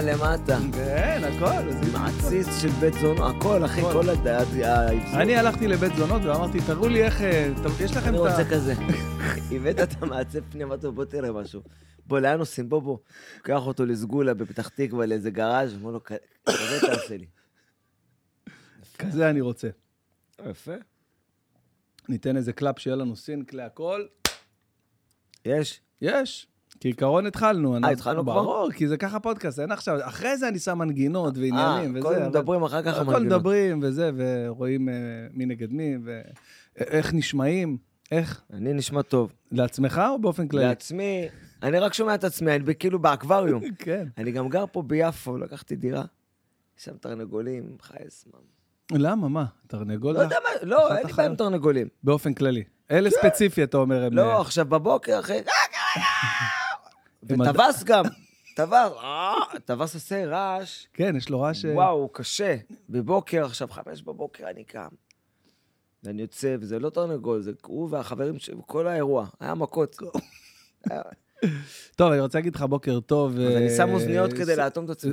שורה למטה. כן, הכל. מעציץ של בית זונות, הכל, אחי. כל הד... האבזור. אני הלכתי לבית זונות ואמרתי, תראו לי איך... אה, יש לכם אני את ה... רוצה כזה. הבאת את המעצב לו, בוא תראה משהו. בוא, לאן עושים? בוא, בוא. קח אותו לסגולה בפתח תקווה, לאיזה גראז', אמר לו, "כ- כזה תעשה לי. כזה אני רוצה. יפה. ניתן איזה clap שיהיה לנו sync להכל. יש? יש. כעיקרון התחלנו. אנחנו- התחלנו כבר? ברור, כי זה ככה פודקאסט, אין עכשיו... אחרי זה אני שם מנגינות ועניינים אה, וזה. קודם אבל- מדברים, אחר כך הכל המנגנות. מדברים וזה, ורואים אה, מי נגד מי, ואיך נשמעים, איך? אני נשמע טוב. לעצמך או באופן כללי? לעצמי, אני רק שומע את עצמי, אני כאילו באקווריום. כן. אני גם גר פה ביפו, לקחתי דירה. שם תרנגולים, חייס, מה. למה, מה? תרנגול? לא יודע מה, לא, אין לי בעיה עם. תרנגולים. באופן כללי. אלה ספציפי, אתה אומר, הם... אה, לא, עכשיו בבוקר, אחי, וטווס גם. טווס, אה, טווס עושה רעש. כן, יש לו רעש... אה, וואו, קשה. בבוקר, עכשיו חמש בבוקר אני קם. ואני יוצא, וזה לא תרנגול, זה הוא והחברים שלי, כל האירוע, היה מכות. טוב, אני רוצה להגיד לך בוקר טוב. אז אני אה, שם אוזניות כדי לאטום את עצמי.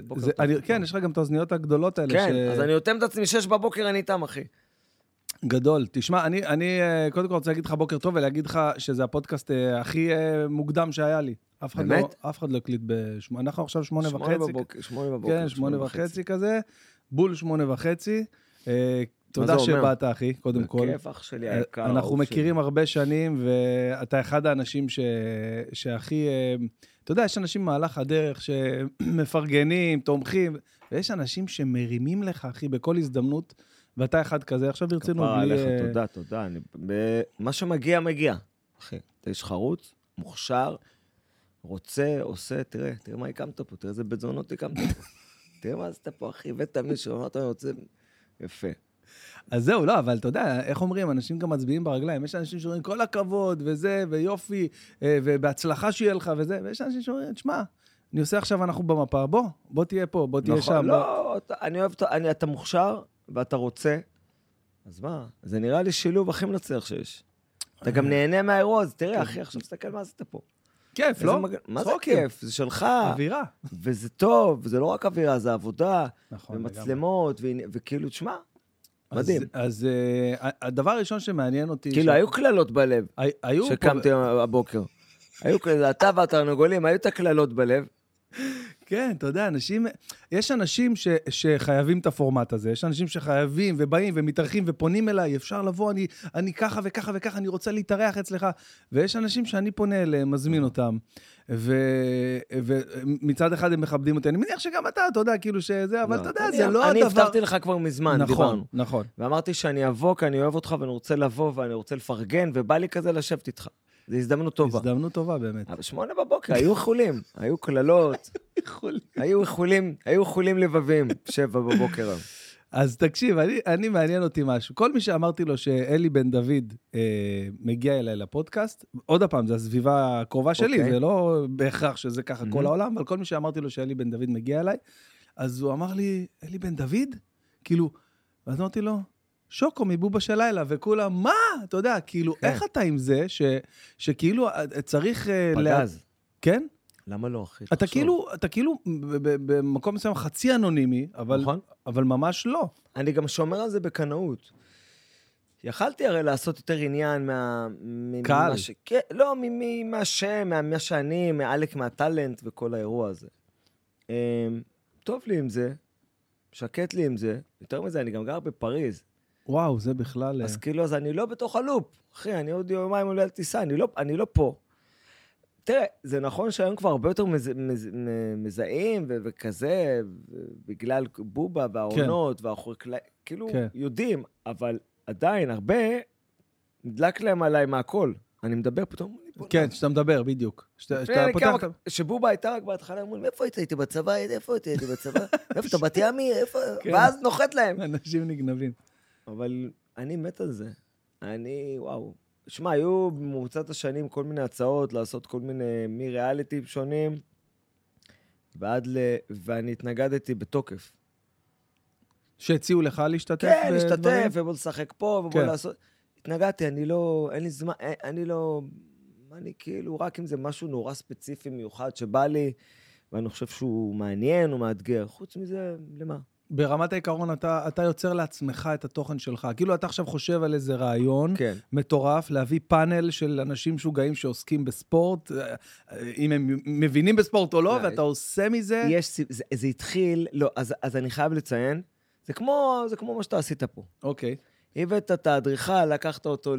כן, יש לך גם את האוזניות הגדולות האלה. כן, אז אני אוטם את עצמי, שש בבוקר אני איתם, אחי. גדול. תשמע, אני, אני אה, קודם כל רוצה להגיד לך בוקר טוב ולהגיד לך שזה הפודקאסט אה, הכי אה, מוקדם שהיה לי. אף אחד לא, באמת? אף אחד לא הקליט בשמונה, אנחנו עכשיו שמונה שמונה וחצי. בבוקר, שמונה בבוקר. כן, שמונה וחצי כזה. בול שמונה וחצי. תודה זה אומר? שבאת, אחי, קודם כל. בכיף, אח שלי היקר. אנחנו מכירים הרבה שנים, ואתה אחד האנשים ש... שהכי... אתה יודע, יש אנשים במהלך הדרך שמפרגנים, תומכים, ויש אנשים שמרימים לך, אחי, בכל הזדמנות, ואתה אחד כזה. עכשיו. ברצינות, כפרה בלי... עליך, אה, תודה, תודה. אני- ב- מה שמגיע, מגיע. אחי, אתה איש חרוץ, מוכשר, רוצה, עושה, תראה, תראה מה הקמת פה, תראה איזה בית זונות הקמת פה. תראה מה עשית פה, אחי, הבאת מישהו, אמרת, אני רוצה... יפה. אז זהו, לא, אבל אתה יודע, איך אומרים, אנשים גם מצביעים ברגליים. יש אנשים שאומרים, כל הכבוד, וזה, ויופי, אה, ובהצלחה שיהיה לך, וזה, ויש אנשים שאומרים, תשמע, אני עושה עכשיו, אנחנו במפה, בוא, בוא תהיה פה, בוא תהיה שם. נכון, בוא." לא, אתה- אני אוהב, אני- אתה מוכשר ואתה רוצה, אז מה? זה נראה לי שילוב הכי מנצח שיש. אתה גם נהנה מהאירוע הזה, תראה, אחי, עכשיו תסתכל מה עשית פה. כיף, לא? מג- מה זה. כיף? זה שלך, אווירה. וזה טוב, זה לא רק אווירה, זה עבודה, נכון, לגמרי. ומצלמות, וכאילו, תשמע, מדהים. אז, אז אה, הדבר הראשון שמעניין אותי... כאילו, ש- היו קללות בלב, הי- היו פה... שקמתי הבוקר. היו כאלה, אתה והתרנגולים, היו את הקללות בלב. כן, אתה יודע, אנשים... יש אנשים ש, שחייבים את הפורמט הזה, יש אנשים שחייבים ובאים ומתארחים ופונים אליי, אפשר לבוא, אני, אני ככה וככה וככה, אני רוצה להתארח אצלך. ויש אנשים שאני פונה אליהם, מזמין אותם, ו- ומצד אחד הם מכבדים אותי. אני מניח שגם אתה, אתה יודע, כאילו שזה, אבל אתה יודע, אני- זה לא אני הדבר... הבטחתי לך כבר מזמן, נכון, דיברנו. נכון. ואמרתי שאני אבוא, כי אני אוהב אותך ואני רוצה לבוא ואני רוצה לפרגן, ובא לי כזה לשבת איתך. זו הזדמנות טובה. הזדמנות טובה באמת. אבל שמונה בבוקר, היו איחולים, היו קללות, היו איחולים, היו איחולים לבבים, שבע בבוקר. אז תקשיב, אני, אני מעניין אותי משהו. כל מי שאמרתי לו שאלי בן דוד אה, מגיע אליי לפודקאסט, עוד פעם, זו הסביבה הקרובה שלי, אוקיי. זה לא בהכרח שזה ככה Mhm. כל העולם, אבל כל מי שאמרתי לו שאלי בן דוד מגיע אליי, אז הוא אמר לי, אלי בן דוד? כאילו, ואז אמרתי לו, שוקו מבובה של לילה, וכולם, מה? אתה יודע, כאילו, כן. איך אתה עם זה, ש, שכאילו אה, צריך... אה, פגז. כן? למה לא, אחי? אתה תחשוב. כאילו, אתה כאילו במקום מסוים חצי אנונימי, אבל, נכון. אבל ממש לא. אני גם שומר על זה בקנאות. יכלתי הרי לעשות יותר עניין מה... קהל. ממה ש... כן, לא, מהשם, מה- מה שאני, מעלק מהטאלנט וכל האירוע הזה. אמ, טוב לי עם זה, שקט לי עם זה. יותר מזה, אני גם גר בפריז. וואו, זה בכלל... אז אה, כאילו, אז אני לא בתוך הלופ. אחי, אני עוד יומיים עולה על טיסה, אני לא, אני לא פה. תראה, זה נכון שהיום כבר הרבה יותר מז, מז, מזהים ו- וכזה, ו- בגלל בובה והעונות והאחורי קלעים, כאילו, כן. יודעים, אבל עדיין, הרבה, נדלק להם עליי מהכל. אני מדבר פתאום, כן, שאתה מדבר, בדיוק. שאתה לפני שאתה פותח... כמה- שבובה הייתה רק בהתחלה, אמרו איפה היית? הייתי בצבא, איפה הייתי? הייתי בצבא? איפה אתה בת ימי? איפה? כן. ואז נוחת להם. אנשים נגנבים. אבל אני מת על זה. אני, וואו. שמע, היו במרוצת השנים כל מיני הצעות לעשות כל מיני מריאליטים שונים, ועד ל... ואני התנגדתי בתוקף. שהציעו לך להשתתף כן? להשתתף, ובוא לשחק פה, ובוא כן. לעשות... התנגדתי, אני לא... אין לי זמן, אין- אני לא... אני כאילו, רק אם זה משהו נורא ספציפי, מיוחד, שבא לי, ואני חושב שהוא מעניין, הוא מאתגר. חוץ מזה, למה? ברמת העיקרון, אתה, אתה יוצר לעצמך את התוכן שלך. כאילו, אתה עכשיו חושב על איזה רעיון כן. מטורף, להביא פאנל של אנשים משוגעים שעוסקים בספורט, אה, אם הם מבינים בספורט או לא, לא, ואתה עושה מזה... יש, זה, זה התחיל, לא, אז, אז אני חייב לציין, זה כמו, זה כמו מה שאתה עשית פה. אוקיי. הבאת את האדריכל, לקחת אותו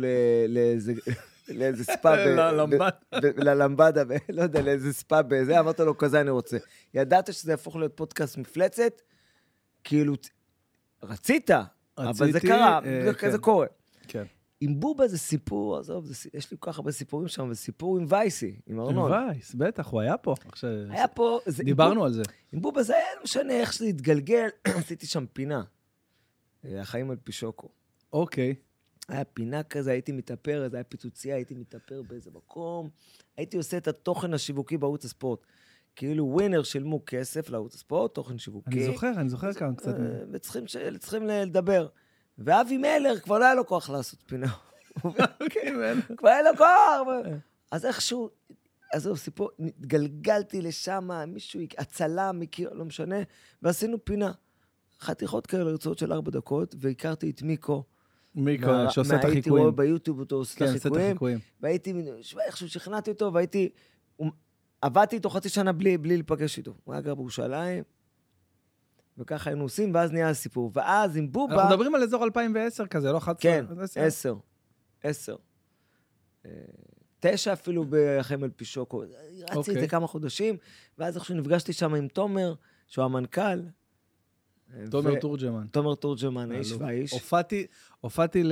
לאיזה... לאיזה ספא, ללמבדה. לא יודע, לאיזה ספא בזה, אמרת לו, כזה אני רוצה. ידעת שזה יהפוך להיות פודקאסט מפלצת? כאילו, רצית, אבל זה קרה, אה, זה כן. כזה קורה. כן. עם בובה זה סיפור, עזוב, זה יש לי כל כך הרבה סיפורים שם, וסיפור עם וייסי, עם עם ארנון. וייס, בטח, הוא היה פה. עכשיו, היה פה... זה- עם דיברנו על זה. עם בובה זה היה לא משנה איך שזה התגלגל, עשיתי שם פינה. אה, החיים על פישוקו. אוקיי. היה פינה כזה, הייתי מתאפר, זה היה פיצוצייה, הייתי מתאפר באיזה מקום. הייתי עושה את התוכן השיווקי בערוץ הספורט. כאילו ווינר שילמו כסף לערוץ הספורט, תוכן שיווקי. אני זוכר, אני זוכר כמה קצת. וצריכים לדבר. ואבי מלר כבר לא היה לו כוח לעשות פינה. כבר היה לו כוח. אז איכשהו, עזוב, סיפור, התגלגלתי לשם, מישהו, הצלם מכיר, לא משנה, ועשינו פינה. חתיכות כאלה, הרצאות של ארבע דקות, והכרתי את מיקו. מיקו, מה- שעושה את מה- הייתי החיקויים. רואה ביוטיוב אותו עושה כן, את את החיקויים. והייתי, איכשהו שכנעתי אותו, והייתי... עבדתי איתו חצי שנה בלי, בלי להיפגש איתו. הוא היה גר בירושלים, וככה היינו עושים, ואז נהיה הסיפור. ואז עם בובה... אנחנו מדברים על אזור 2010 כזה, לא 11? כן, עשר. עשר. עשר. אה, תשע אפילו בחיים על פישוקו. רצתי את אוקיי. זה כמה חודשים, ואז איכשהו נפגשתי שם עם תומר, שהוא המנכ"ל. תומר תורג'מן. תומר תורג'מן, האיש. והאיש. הופעתי, הופעתי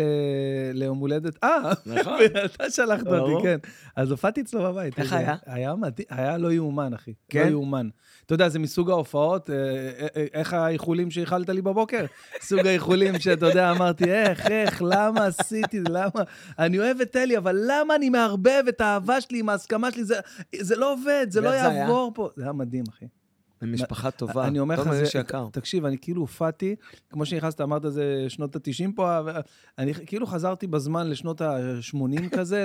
ליום הולדת, אה, נכון. אתה שלחת. אותי, כן. אז הופעתי אצלו בבית. איך היה? היה מדהים, היה לא יאומן, אחי. כן? לא יאומן. אתה יודע, זה מסוג ההופעות, אה, אה, אה, איך האיחולים שאיחלת לי בבוקר? סוג האיחולים שאתה יודע, אמרתי, איך, איך, למה עשיתי, למה? אני אוהב את אלי, אבל למה אני מערבב את האהבה שלי עם ההסכמה שלי? זה- לא עובד, זה לא? יעבור פה. זה היה מדהים, אחי. משפחה טובה. אני אומר לך, זה, איש יקר. תקשיב, אני כאילו הופעתי, כמו שנכנסת, אמרת, זה שנות ה-90 פה, אני כאילו חזרתי בזמן לשנות ה-80 כזה,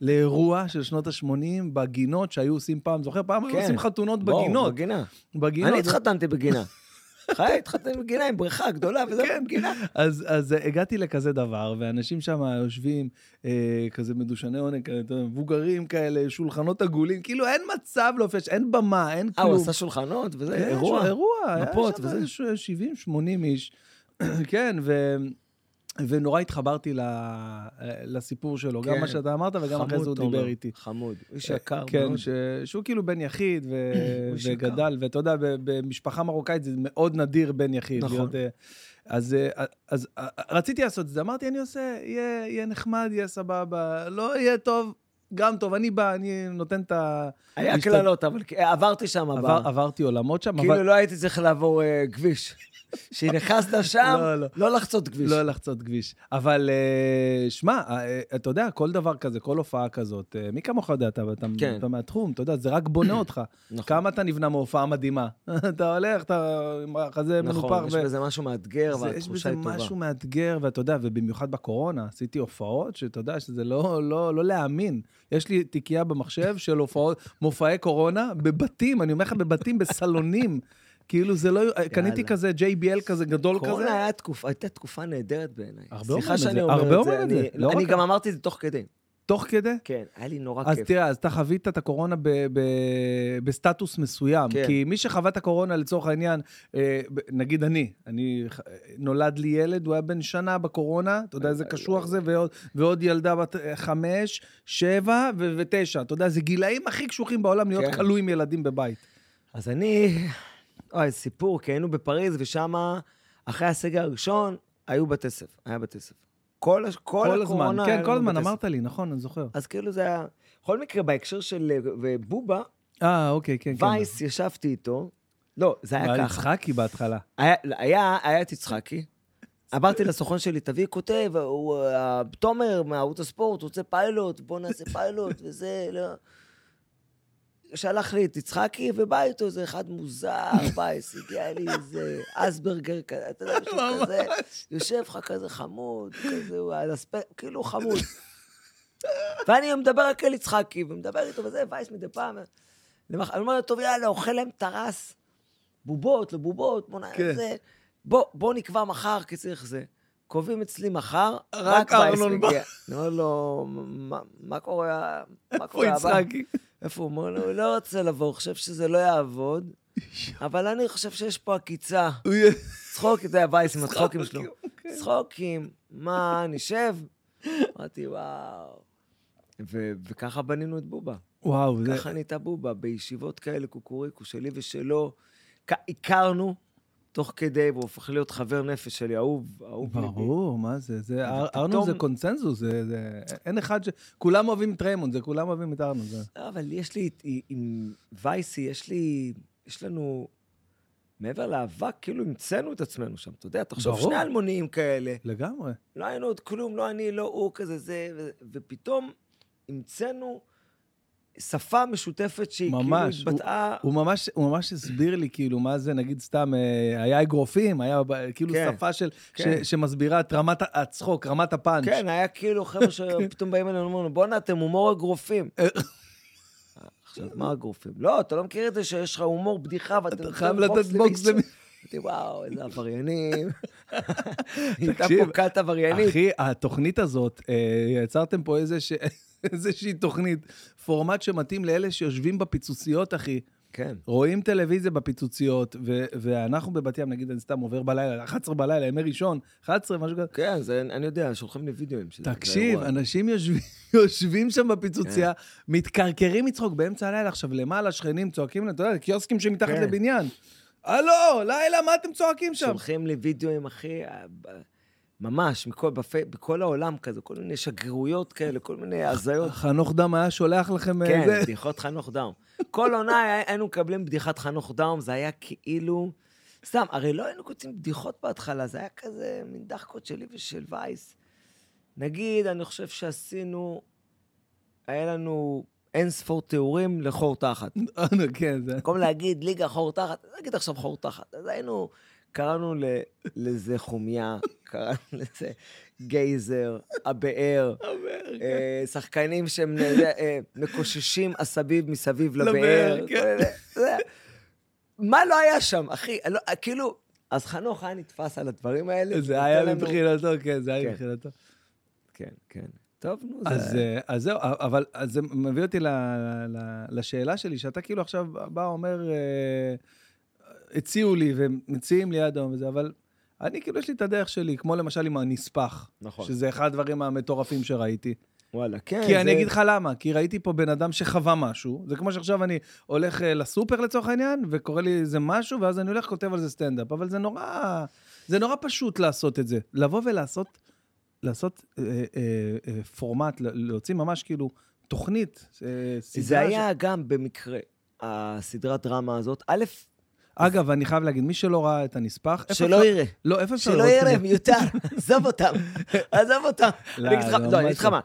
לאירוע של שנות ה-80 בגינות שהיו עושים פעם, זוכר? פעם היו כן. עושים חתונות בגינות. בגינה. בגינות. אני התחתנתי בגינה. חיי, התחתנתי בגינה עם בריכה גדולה, וזה כן. בגינה. אז, אז הגעתי לכזה דבר, ואנשים שם יושבים אה, כזה מדושני עונג, מבוגרים כאלה, שולחנות עגולים, כאילו אין מצב להופיע, אין במה, אין אה, כלום. הוא עשה שולחנות, וזה כן, אירוע. אירוע, מפות היה וזה. שם איזה 70-80 איש. כן, ו... ונורא התחברתי. לסיפור שלו, גם כן. מה שאתה אמרת וגם אחרי זה הוא. דיבר איתי. חמוד. איש יקר כן, מאוד. ש... שהוא כאילו בן יחיד ו... וגדל, ואתה יודע, במשפחה מרוקאית זה מאוד נדיר בן יחיד. נכון. להיות, אה, אז, אה, אז אה, רציתי לעשות את זה, אמרתי, אני עושה, יהיה, יהיה נחמד, יהיה סבבה, לא יהיה טוב, גם טוב, אני בא, אני נותן את ה... היה קללות, אבל עברתי שם. עבר, עברתי עולמות שם, כאילו אבל... לא הייתי צריך לעבור אה, כביש. כשנכנסת שם, לא, לא. לא לחצות כביש. לא לחצות כביש. אבל אה, שמע, אה, אתה יודע, כל דבר כזה, כל הופעה כזאת, אה, מי כמוך יודע, אתה, אתה, כן. אתה מהתחום, אתה יודע, זה רק בונה אותך. נכון. כמה אתה נבנה מהופעה מדהימה. אתה הולך, אתה עם החזה מנופח. נכון, יש בזה משהו מאתגר, יש והתחושה בזה היא טובה. משהו מאתגר, ואתה יודע, ובמיוחד בקורונה, עשיתי הופעות שאתה יודע שזה לא, לא, לא להאמין. יש לי תיקייה במחשב של הופעות, מופעי קורונה בבתים, אני אומר לך, בבתים, בסלונים. כאילו זה לא... קניתי כזה JBL כזה גדול כזה. קורונה היה תקופה- הייתה תקופה נהדרת בעיניי. הרבה סליחה שאני אומר הרבה את זה. אומרים את זה, אני- לא אני גם אמרתי את זה תוך כדי. תוך כדי? כן, היה לי נורא אז כיף. תראה, אז אתה חווית את הקורונה ב- ב- בסטטוס מסוים. כן. כי מי שחווה את הקורונה, לצורך העניין, אה, נגיד אני, אני, נולד לי ילד, הוא היה בן שנה בקורונה, אתה יודע איזה קשוח זה, ועוד, ועוד ילדה בת אה, חמש, שבע ו- ותשע. אתה יודע, זה גילאים הכי קשוחים בעולם להיות כן. כלוא עם ילדים בבית. אז אני... אוי, סיפור, כי היינו בפריז, ושם, אחרי הסגר הראשון, היו בתי ספר. היה בתי ספר. כל, כל, כל הזמן, הקורונה כן, היה כל לנו הזמן, אמרת לי, נכון, אני זוכר. אז כאילו זה היה... בכל מקרה, בהקשר של בובה, אה, אוקיי, כן, כן. וייס, ישבתי איתו. לא, זה היה היה ככה. יצחקי בהתחלה. היה, היה, היה את יצחקי. אמרתי לסוכן שלי, תביא כותב, הוא, אה, תומר מערוץ הספורט רוצה פיילוט, בוא נעשה פיילוט, וזה, לא... שלח לי את יצחקי, ובא איתו איזה אחד מוזר, וייס, הגיע לי איזה אסברגר כזה, אתה יודע, משהו כזה, יושב לך כזה חמוד, כזה, הוא על הספק, כאילו חמוד. ואני מדבר רק על יצחקי, ומדבר איתו וזה, וייס מדי פעם. אני אומר לו, טוב, יאללה, אוכל להם טרס, בובות, לבובות, בוא נ... כן. זה... בוא, בוא נקבע מחר, כי צריך זה. קובעים אצלי מחר, רק וייס ארנון בא. אני אומר לו, מה, מה קורה, מה איפה קורה הבא? יצחקי? איפה הוא? אומר לו, הוא לא רוצה לבוא, הוא חושב שזה לא יעבוד, אבל אני חושב שיש פה עקיצה. צחוק, אתה יודע, וייס עם הצחוקים שלו. כן. צחוקים, מה, נשב? אמרתי, וואו. וככה בנינו את בובה. וואו, זה... ככה נהייתה בובה, בישיבות כאלה, קוקוריקו שלי ושלו. הכרנו תוך כדי, והוא הופך להיות חבר נפש שלי, אהוב, אהוב ליבי. ברור, מה זה? זה ארנון זה קונצנזוס, זה... זה- אין אחד ש... כולם אוהבים את ריימונד, זה כולם אוהבים את ארנון. זה- לא, אבל יש לי, עם- עם וייסי, יש לי, יש לנו, מעבר לאבק, כאילו המצאנו את עצמנו שם, אתה יודע, תחשוב, ברור. שני אלמוניים כאלה, לגמרי. לא היינו עוד כלום, לא אני, לא הוא, כזה זה, ו- ופתאום המצאנו שפה משותפת שהיא ממש, כאילו התבטאה... הוא ממש, הוא ממש הסביר לי, כאילו, מה זה, נגיד, סתם, אה, היה אגרופים, היה כאילו כן, שפה של, כן. ש, שמסבירה את רמת הצחוק, רמת הפאנץ'. כן, היה כאילו חבר'ה שפתאום באים אלינו ואומרים, בואנה, אתם הומור אגרופים. אה. עכשיו, מה אגרופים? לא, אתה לא מכיר את זה שיש לך הומור בדיחה ואתה חייב לתת בוקס למישהו. אמרתי, וואו, איזה עבריינים. הייתה פה כת עבריינית. אחי, התוכנית הזאת, אה, יצרתם פה איזה ש... איזושהי תוכנית, פורמט שמתאים לאלה שיושבים בפיצוציות, אחי. כן. רואים טלוויזיה בפיצוציות, ו- ואנחנו בבת ים, נגיד, אני סתם עובר בלילה, 11 בלילה, ימי ראשון, 11, משהו כזה. כן, זה, אני יודע, שולחים לי וידאוים. תקשיב. אנשים יושבים, יושבים שם בפיצוציה, מתקרקרים מצחוק באמצע הלילה. עכשיו, למעלה שכנים צועקים אתה יודע, קיוסקים שמתחת כן. לבניין. הלו, לילה, מה אתם צועקים שם? שולחים לי וידאוים, אחי, ממש, מכל, בפי, בכל העולם כזה, כל מיני שגרירויות כאלה, כל מיני הזיות. חנוך דם היה שולח לכם... אה, כן, זה. בדיחות חנוך דאום. כל עונה היינו מקבלים בדיחת חנוך דאום, זה היה כאילו... סתם, הרי לא היינו כותבים בדיחות בהתחלה, זה היה כזה מין דחקות שלי ושל וייס. נגיד, אני חושב שעשינו, היה לנו אין ספור תיאורים לחור תחת. כן, זה... במקום להגיד ליגה חור תחת, נגיד עכשיו חור תחת. אז היינו, קראנו ל- לזה חומיה, קראנו לזה גייזר, הבאר, אה, שחקנים שהם אה, אה, מקוששים עשבים מסביב לבאר. כן. מה לא היה שם, אחי? לא, כאילו, אז חנוך היה נתפס על הדברים האלה. זה היה מבחינתו, כן, זה היה כן. מבחינתו. כן, כן. טוב, נו, אז, זה... אה, אז זהו, אבל אז זה מביא אותי ל, ל, לשאלה שלי, שאתה כאילו עכשיו בא, אומר, אה, הציעו לי ומציעים לי אדום וזה, אבל אני כאילו, יש לי את הדרך שלי, כמו למשל עם הנספח, נכון. שזה אחד הדברים המטורפים שראיתי. וואלה, כן. כי אני זה- אגיד לך למה, כי ראיתי פה בן אדם שחווה משהו, זה כמו שעכשיו אני הולך אה, לסופר לצורך העניין, וקורא לי איזה משהו, ואז אני הולך כותב על זה סטנדאפ, אבל זה נורא, זה נורא פשוט לעשות את זה. לבוא ולעשות, לעשות אה, אה, אה, פורמט, להוציא ממש כאילו תוכנית, אה, סדרה. זה היה גם במקרה, הסדרת דרמה הזאת. א', אגב, אני חייב להגיד, מי שלא ראה את הנספח, איפה שלא יראה. לא, איפה אפשר שלא לראות את יראה? מיותר, עזוב אותם, עזוב אותם. לא, אני אגיד לך- לא, אני ממש אגיד לך לא. מה,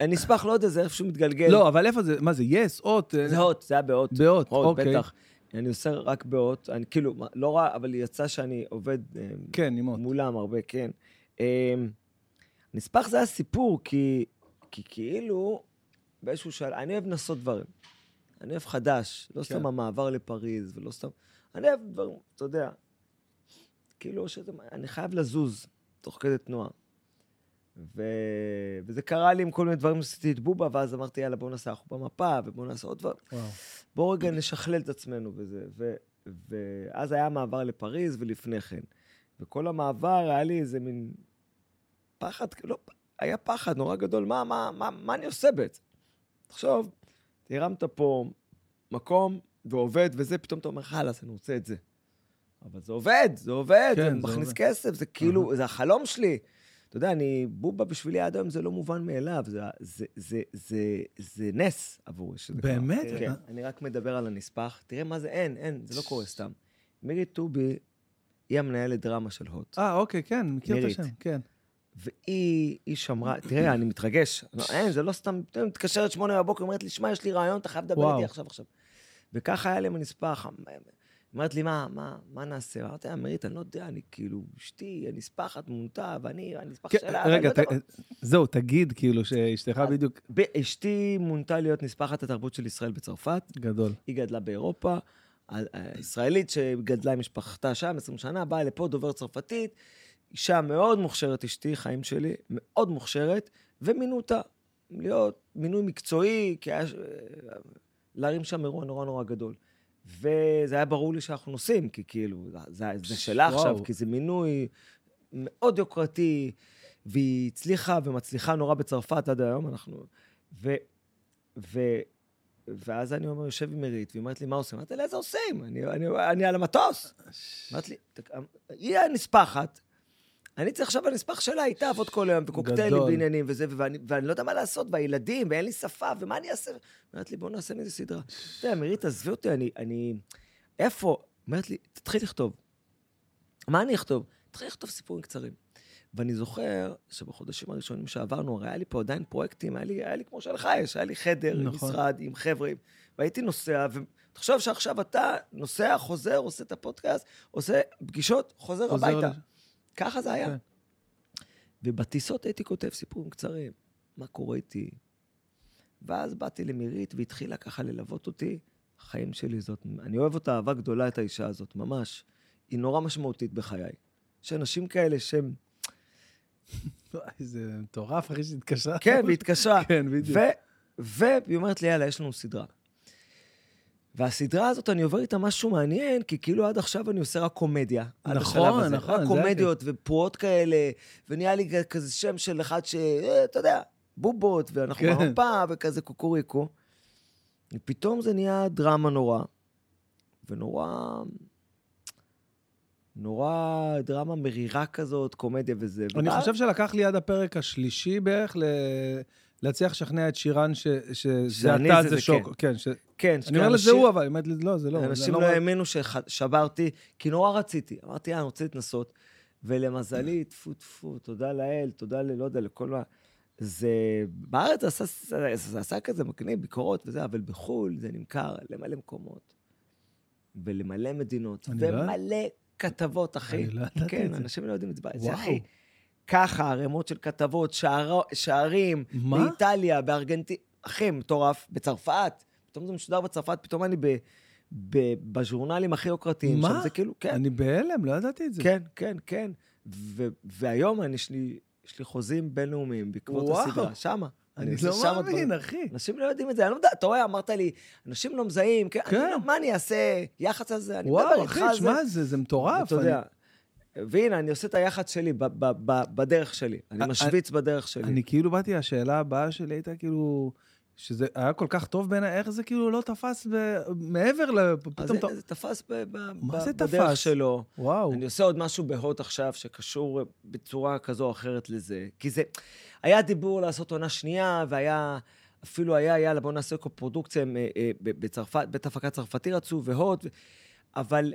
הנספח לא יודע, זה איפשהו מתגלגל. לא, אבל איפה זה, מה זה, יס, אות? אה, זה הוט, זה היה בהוט. בהוט, הוט, אוקיי. בטח. אני עושה רק בהוט, אני כאילו, לא רע, אבל יצא שאני עובד אה, כן. מולם הרבה, כן. אה, נספח זה היה סיפור, כי, כי כאילו, באיזשהו שלב, אני אוהב לנסות דברים. אני אוהב חדש, לא סתם כן. המעבר לפריז, ולא סתם... אני אוהב דברים, אתה יודע, כאילו, שזה, אני חייב לזוז תוך כדי תנועה. ו... וזה קרה לי עם כל מיני דברים שעשיתי את בובה, ואז אמרתי, יאללה, בואו נעשה אנחנו במפה, ובואו נעשה עוד. וואו. בואו רגע נשכלל את עצמנו וזה. ו... ואז היה מעבר לפריז ולפני כן. וכל המעבר היה לי איזה מין פחד, לא, היה פחד נורא גדול, מה, מה, מה, מה אני עושה בעצם? תחשוב, הרמת פה מקום ועובד וזה, פתאום אתה אומר, חלאס, אני רוצה את זה. אבל זה עובד, זה עובד, כן, זה זה מכניס עובד. כסף, זה כאילו, זה החלום שלי. אתה יודע, אני, בובה בשבילי עד היום זה לא מובן מאליו, זה, זה, זה, זה, זה נס עבורי שזה קרה. באמת? כן, אה? אני רק מדבר על הנספח, תראה מה זה, אין, אין, זה לא קורה סתם. מירי טובי, היא המנהלת דרמה של הוט. אה, אוקיי, כן, מכיר את נירית. השם, כן. והיא היא שמרה, תראה, אני מתרגש. לא, אין, זה לא סתם, מתקשרת שמונה בבוקר, אומרת לי, שמע, יש לי רעיון, אתה חייב לדבר. איתי עכשיו עכשיו. וככה היה לי עם הנספח. אומרת לי, מה, מה, מה נעשה? אמרתי לה, מרית, אני לא יודע, אני כאילו, אשתי הנספחת מונתה, ואני הנספח כן, שלה, רגע, לא ת- מה." זהו, תגיד, כאילו, שאשתך בדיוק אשתי מונתה להיות נספחת התרבות של ישראל בצרפת, גדול. היא גדלה באירופה, הישראלית שגדלה עם משפחתה שם 20 שנה, באה לפה, דובר צרפתית, אישה מאוד מוכשרת, אשתי, חיים שלי, מאוד מוכשרת, ומינו אותה להיות מינוי מקצועי, כי היה... להרים שם אירוע נורא נורא גדול. וזה היה ברור לי שאנחנו נוסעים, כי כאילו, זה, זה שלה וואו. עכשיו, כי זה מינוי מאוד יוקרתי, והיא הצליחה ומצליחה נורא בצרפת עד היום, אנחנו... ו... ו... ואז אני אומר, יושב עם עירית, והיא אומרת לי, מה עושים? אמרתי לה, איזה עושים? אני, אני, אני על המטוס. אמרת לי, "תק- היא הנספחת, אני צריך עכשיו בנספח שלה, היא תעבוד כל היום, וקוקטיילים גדול. ועניינים וזה, ואני, ואני לא יודע מה לעשות, והילדים, ואין לי שפה, ומה אני אעשה? אומרת לי, בוא נעשה מזה סדרה. אתה יודע, מירית, עזבי אותי, אני, אני... איפה? אומרת לי, תתחיל לכתוב. מה אני אכתוב? תתחיל לכתוב סיפורים קצרים. ואני זוכר שבחודשים הראשונים שעברנו, הרי היה לי פה עדיין פרויקטים, היה לי, היה לי כמו שלך יש, היה לי חדר, נכון. נכון. משרד עם חבר'ה, והייתי נוסע, ותחשוב שעכשיו אתה נוסע, חוזר, עושה את הפודקאסט, עושה פגישות, חוזר, חוזר הביתה. ככה זה היה. כן. ובטיסות הייתי כותב סיפורים קצרים, מה קורה איתי. ואז באתי למירית והתחילה ככה ללוות אותי. החיים שלי זאת, אני אוהב אותה אהבה גדולה, את האישה הזאת, ממש. היא נורא משמעותית בחיי. יש אנשים כאלה שהם... וואי, זה מטורף, אחי שהתקשרה. כן, והיא התקשרה. כן, בדיוק. והיא אומרת לי, יאללה, יש לנו סדרה. והסדרה הזאת, אני עובר איתה משהו מעניין, כי כאילו עד עכשיו אני עושה רק קומדיה. עד נכון, השלב הזה. נכון, רק קומדיות ופרועות כאלה, ונהיה לי כזה שם של אחד ש... אה, אתה יודע, בובות, ואנחנו כן. במפה, וכזה קוקוריקו. ופתאום זה נהיה דרמה נורא, ונורא... נורא דרמה מרירה כזאת, קומדיה וזה. אני ובא- חושב שלקח לי עד הפרק השלישי בערך ל... להצליח לשכנע את שירן ש... שזה אתה, זה זה שוק. כן, ש... כן, אני אומר לה, זה אנשים- הוא, אבל אומרת לא, זה לא. אנשים לא רואה." האמינו ששברתי, כי נורא רציתי. אמרתי, אה, אני רוצה להתנסות. ולמזלי, טפו טפו, תודה לאל, תודה ל... לא יודע, לכל מה... זה... בארץ זה עשה, זה, עשה כזה מגניב, ביקורות וזה, אבל בחו"ל זה נמכר למלא מקומות. ולמלא מדינות. לא- ומלא כתבות, אחי. אני לא ידעתי כן, את זה. אנשים לא יודעים את זה. אחי. ככה, ערימות של כתבות, שער... שערים, מה? באיטליה, בארגנטינה, אחי, מטורף, בצרפת. פתאום זה משודר בצרפת, פתאום אני ב... ב... בז'ורנלים הכי יוקרתיים. מה? שם זה כאילו, כן, אני בהלם, לא ידעתי את זה. כן, כן, כן. ו... והיום אני, יש, לי, יש לי חוזים בינלאומיים בעקבות וואו. הסדרה, שמה. אני עושה לא מאמין, דברים. אחי. אנשים לא יודעים את זה, אני לא יודע, אתה רואה, אמרת לי, אנשים לא מזהים, כן, כן. אני לא, מה אני אעשה, יח"צ על זה, אני מדבר וואו, איתך אחי, על זה. תשמע, זה זה מטורף. אתה יודע, והנה, אני עושה את היח"צ שלי ב- ב- ב- בדרך שלי. אני משוויץ בדרך שלי. אני כאילו באתי, השאלה הבאה שלי הייתה כאילו, שזה היה כל כך טוב בעיניי, איך זה כאילו לא תפס ב- מעבר ל... אז פתאום אתה... זה תפס ב- ב- מה זה בדרך תפס? שלו. וואו. אני עושה עוד משהו בהוט עכשיו שקשור בצורה כזו או אחרת לזה. כי זה... היה דיבור לעשות עונה שנייה, והיה... אפילו היה, יאללה, בואו נעשה קופרודוקציה אה, אה, בצרפת, בית הפקה צרפתי רצו, והוט. אבל,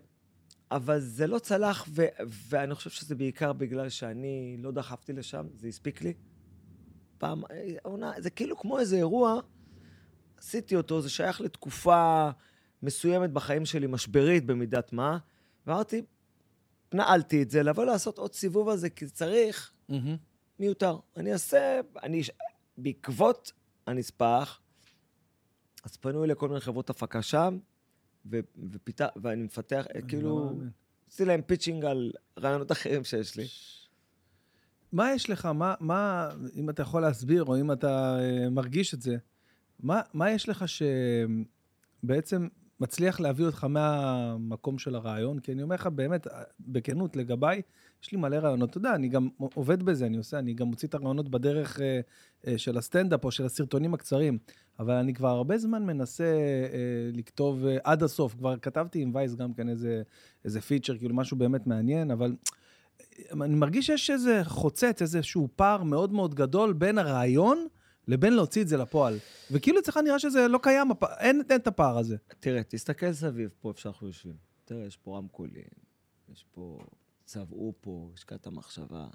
אבל זה לא צלח, ו... ואני חושב שזה בעיקר בגלל שאני לא דחפתי לשם, זה הספיק לי. פעם, אה, עונה, זה כאילו כמו איזה אירוע, עשיתי אותו, זה שייך לתקופה מסוימת בחיים שלי, משברית במידת מה, ואמרתי, נעלתי את זה, לבוא לעשות עוד סיבוב על זה, כי צריך, מהמם. מיותר. אני אעשה, אני, בעקבות הנספח, אז פנו אלי כל מיני חברות הפקה שם, ו, ופיתח, ואני מפתח, אני לא כאילו, מאמין. עשיתי להם pitching על רעיונות אחרים שיש לי. מה יש לך, מה, מה, אם אתה יכול להסביר, או אם אתה אה, מרגיש את זה, מה, מה יש לך שבעצם מצליח להביא אותך מהמקום של הרעיון? כי אני אומר לך, באמת, בכנות, לגביי, יש לי מלא רעיונות. אתה יודע, אני גם עובד בזה, אני עושה, אני גם מוציא את הרעיונות בדרך אה, אה, של הסטנדאפ או של הסרטונים הקצרים, אבל אני כבר הרבה זמן מנסה אה, לכתוב אה, עד הסוף. כבר כתבתי עם וייס גם כן איזה, איזה פיצ'ר, כאילו משהו באמת מעניין, אבל אני מרגיש שיש איזה חוצץ, איזשהו פער מאוד מאוד גדול בין הרעיון לבין להוציא את זה לפועל. וכאילו אצלך נראה שזה לא קיים, הפ... אין, אין את הפער הזה. תראה, תסתכל סביב פה, איפה שאנחנו יושבים. תראה, יש פה רמקולים, יש פה, צבעו פה, השקעת מחשבה.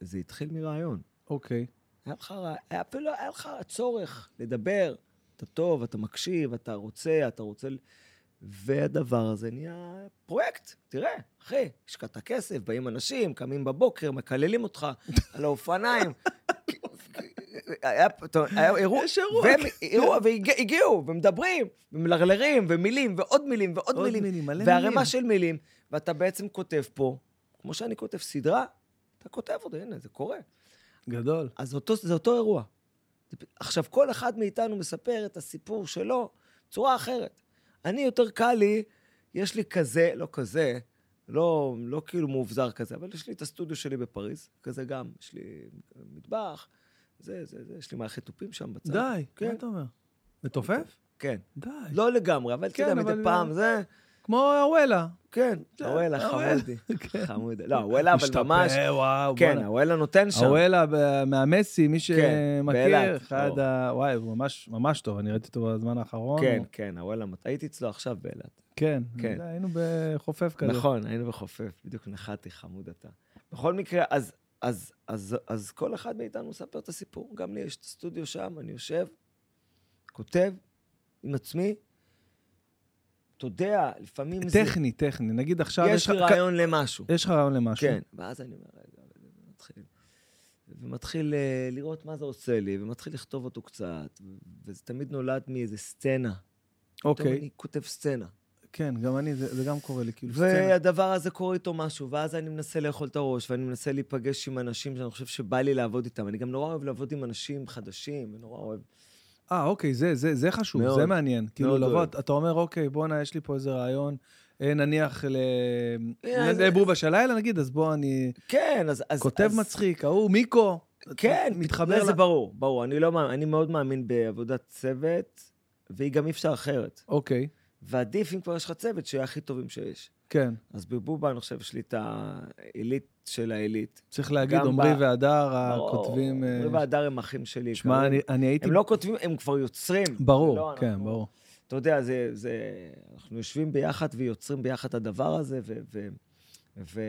זה התחיל מרעיון. אוקיי. היה לך, אפילו היה לך צורך לדבר. אתה טוב, אתה מקשיב, אתה רוצה, אתה רוצה... והדבר הזה נהיה פרויקט. תראה, אחי, השקעת כסף, באים אנשים, קמים בבוקר, מקללים אותך על האופניים. היה אירוע, יש אירוע, והגיעו, ומדברים, ומלרלרים, ומילים, ועוד מילים, ועוד עוד מילים, מילים. של מילים, ואתה בעצם כותב פה, כמו שאני כותב סדרה, אתה כותב אותו, הנה, זה קורה. גדול. אז אותו, זה אותו אירוע. עכשיו, כל אחד מאיתנו מספר את הסיפור שלו בצורה אחרת. אני, יותר קל לי, יש לי כזה, לא כזה, לא, לא כאילו מאובזר כזה, אבל יש לי את הסטודיו שלי בפריז, כזה גם, יש לי מטבח, זה, זה, זה, יש לי מערכת תופים שם בצד. די, מה כן, אתה אומר? מתופף? כן. די. לא לגמרי, אבל אתה כן, יודע, אבל- מדי פעם, זה, כמו הוואלה. כן, זה, הוואלה, הוואלה. חמודי. חמודי. לא, הוואלה, אבל ממש, וואו, כן, בואנה. הוואלה נותן שם. הוואלה ב- מהמסי, מי כן, שמכיר, באילת, אחד. ה... וואי, הוא ממש ממש טוב, אני ראיתי אותו בזמן האחרון. כן, כן, הוואלה, הייתי אצלו עכשיו באילת. כן, כן. היינו בחופף כזה. נכון, היינו בחופף, בדיוק נחתי, חמוד אתה. בכל מקרה, אז, אז, אז, אז כל אחד מאיתנו מספר את הסיפור. גם לי יש את הסטודיו שם, אני יושב, כותב עם עצמי. אתה יודע, לפעמים זה... טכני, טכני. נגיד עכשיו יש לי רעיון למשהו. יש לך רעיון למשהו. כן, ואז אני אומר, רגע, ומתחיל, ומתחיל אה, לראות מה זה עושה לי, ומתחיל לכתוב אותו קצת, וזה תמיד נולד מאיזה סצנה. אוקיי, אני כותב סצנה. כן, גם אני, זה זה גם קורה לי, כאילו סצנה. והדבר הזה קורה איתו משהו, ואז אני מנסה לאכול את הראש, ואני מנסה להיפגש עם אנשים שאני חושב שבא לי לעבוד איתם. אני גם נורא אוהב לעבוד עם אנשים חדשים, ונורא אוהב... אה, אוקיי, זה, זה, זה חשוב, מאוד, זה מעניין. כאילו, מאוד לבוא, אוהב. אתה אומר, אוקיי, בואנה, יש לי פה איזה רעיון, אה, נניח. אה, לבובה של לילה, נגיד, אז בוא, אני כן, אז... אז כותב אז, מצחיק, ההוא, מיקו. כן, מתחבר לא, זה ברור, ברור. אני, לא, אני מאוד מאמין בעבודת צוות, והיא גם אי אפשר אחרת. אוקיי, ועדיף אם כבר יש לך צוות, שיהיה הכי טובים שיש. כן. אז בבובה, אני חושב, יש לי את העילית של העילית. צריך להגיד, עמרי ב- והדר, ברור, הכותבים... אה, עמרי והדר הם אחים שלי. שמע. אני- אני הייתי... הם לא כותבים, הם כבר יוצרים. ברור, לא, כן, אנחנו- ברור. אתה יודע, זה, זה, אנחנו יושבים ביחד ויוצרים ביחד את הדבר הזה, ו, ו, ו,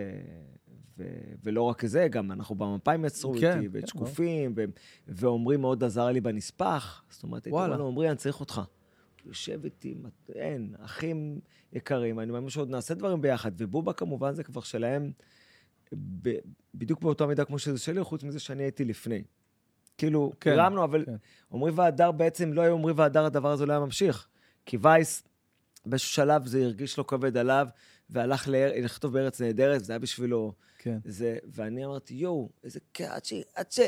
ו, ולא רק זה, גם אנחנו במפיים יצרו כן, איתי, כן, ואת שקופים, ו, ועמרי מאוד עזר לי בנספח. זאת אומרת, הייתי. אומר לו, עמרי, אני צריך אותך. יושב איתי, אין, אחים יקרים, אני מאמין שעוד נעשה דברים ביחד, ובובה כמובן זה כבר שלהם, ב, בדיוק באותה מידה כמו שזה שלי, חוץ מזה שאני הייתי לפני. כאילו, כן, הרמנו, אבל כן. עמרי והדר בעצם, לא היו עמרי והדר, הדבר הזה לא היה ממשיך. כי וייס, באיזשהו שלב זה הרגיש לו כבד עליו, והלך ל- לכתוב בארץ נהדרת, זה היה בשבילו כן. זה, ואני אמרתי, יואו, איזה עד, ש... עד, ש...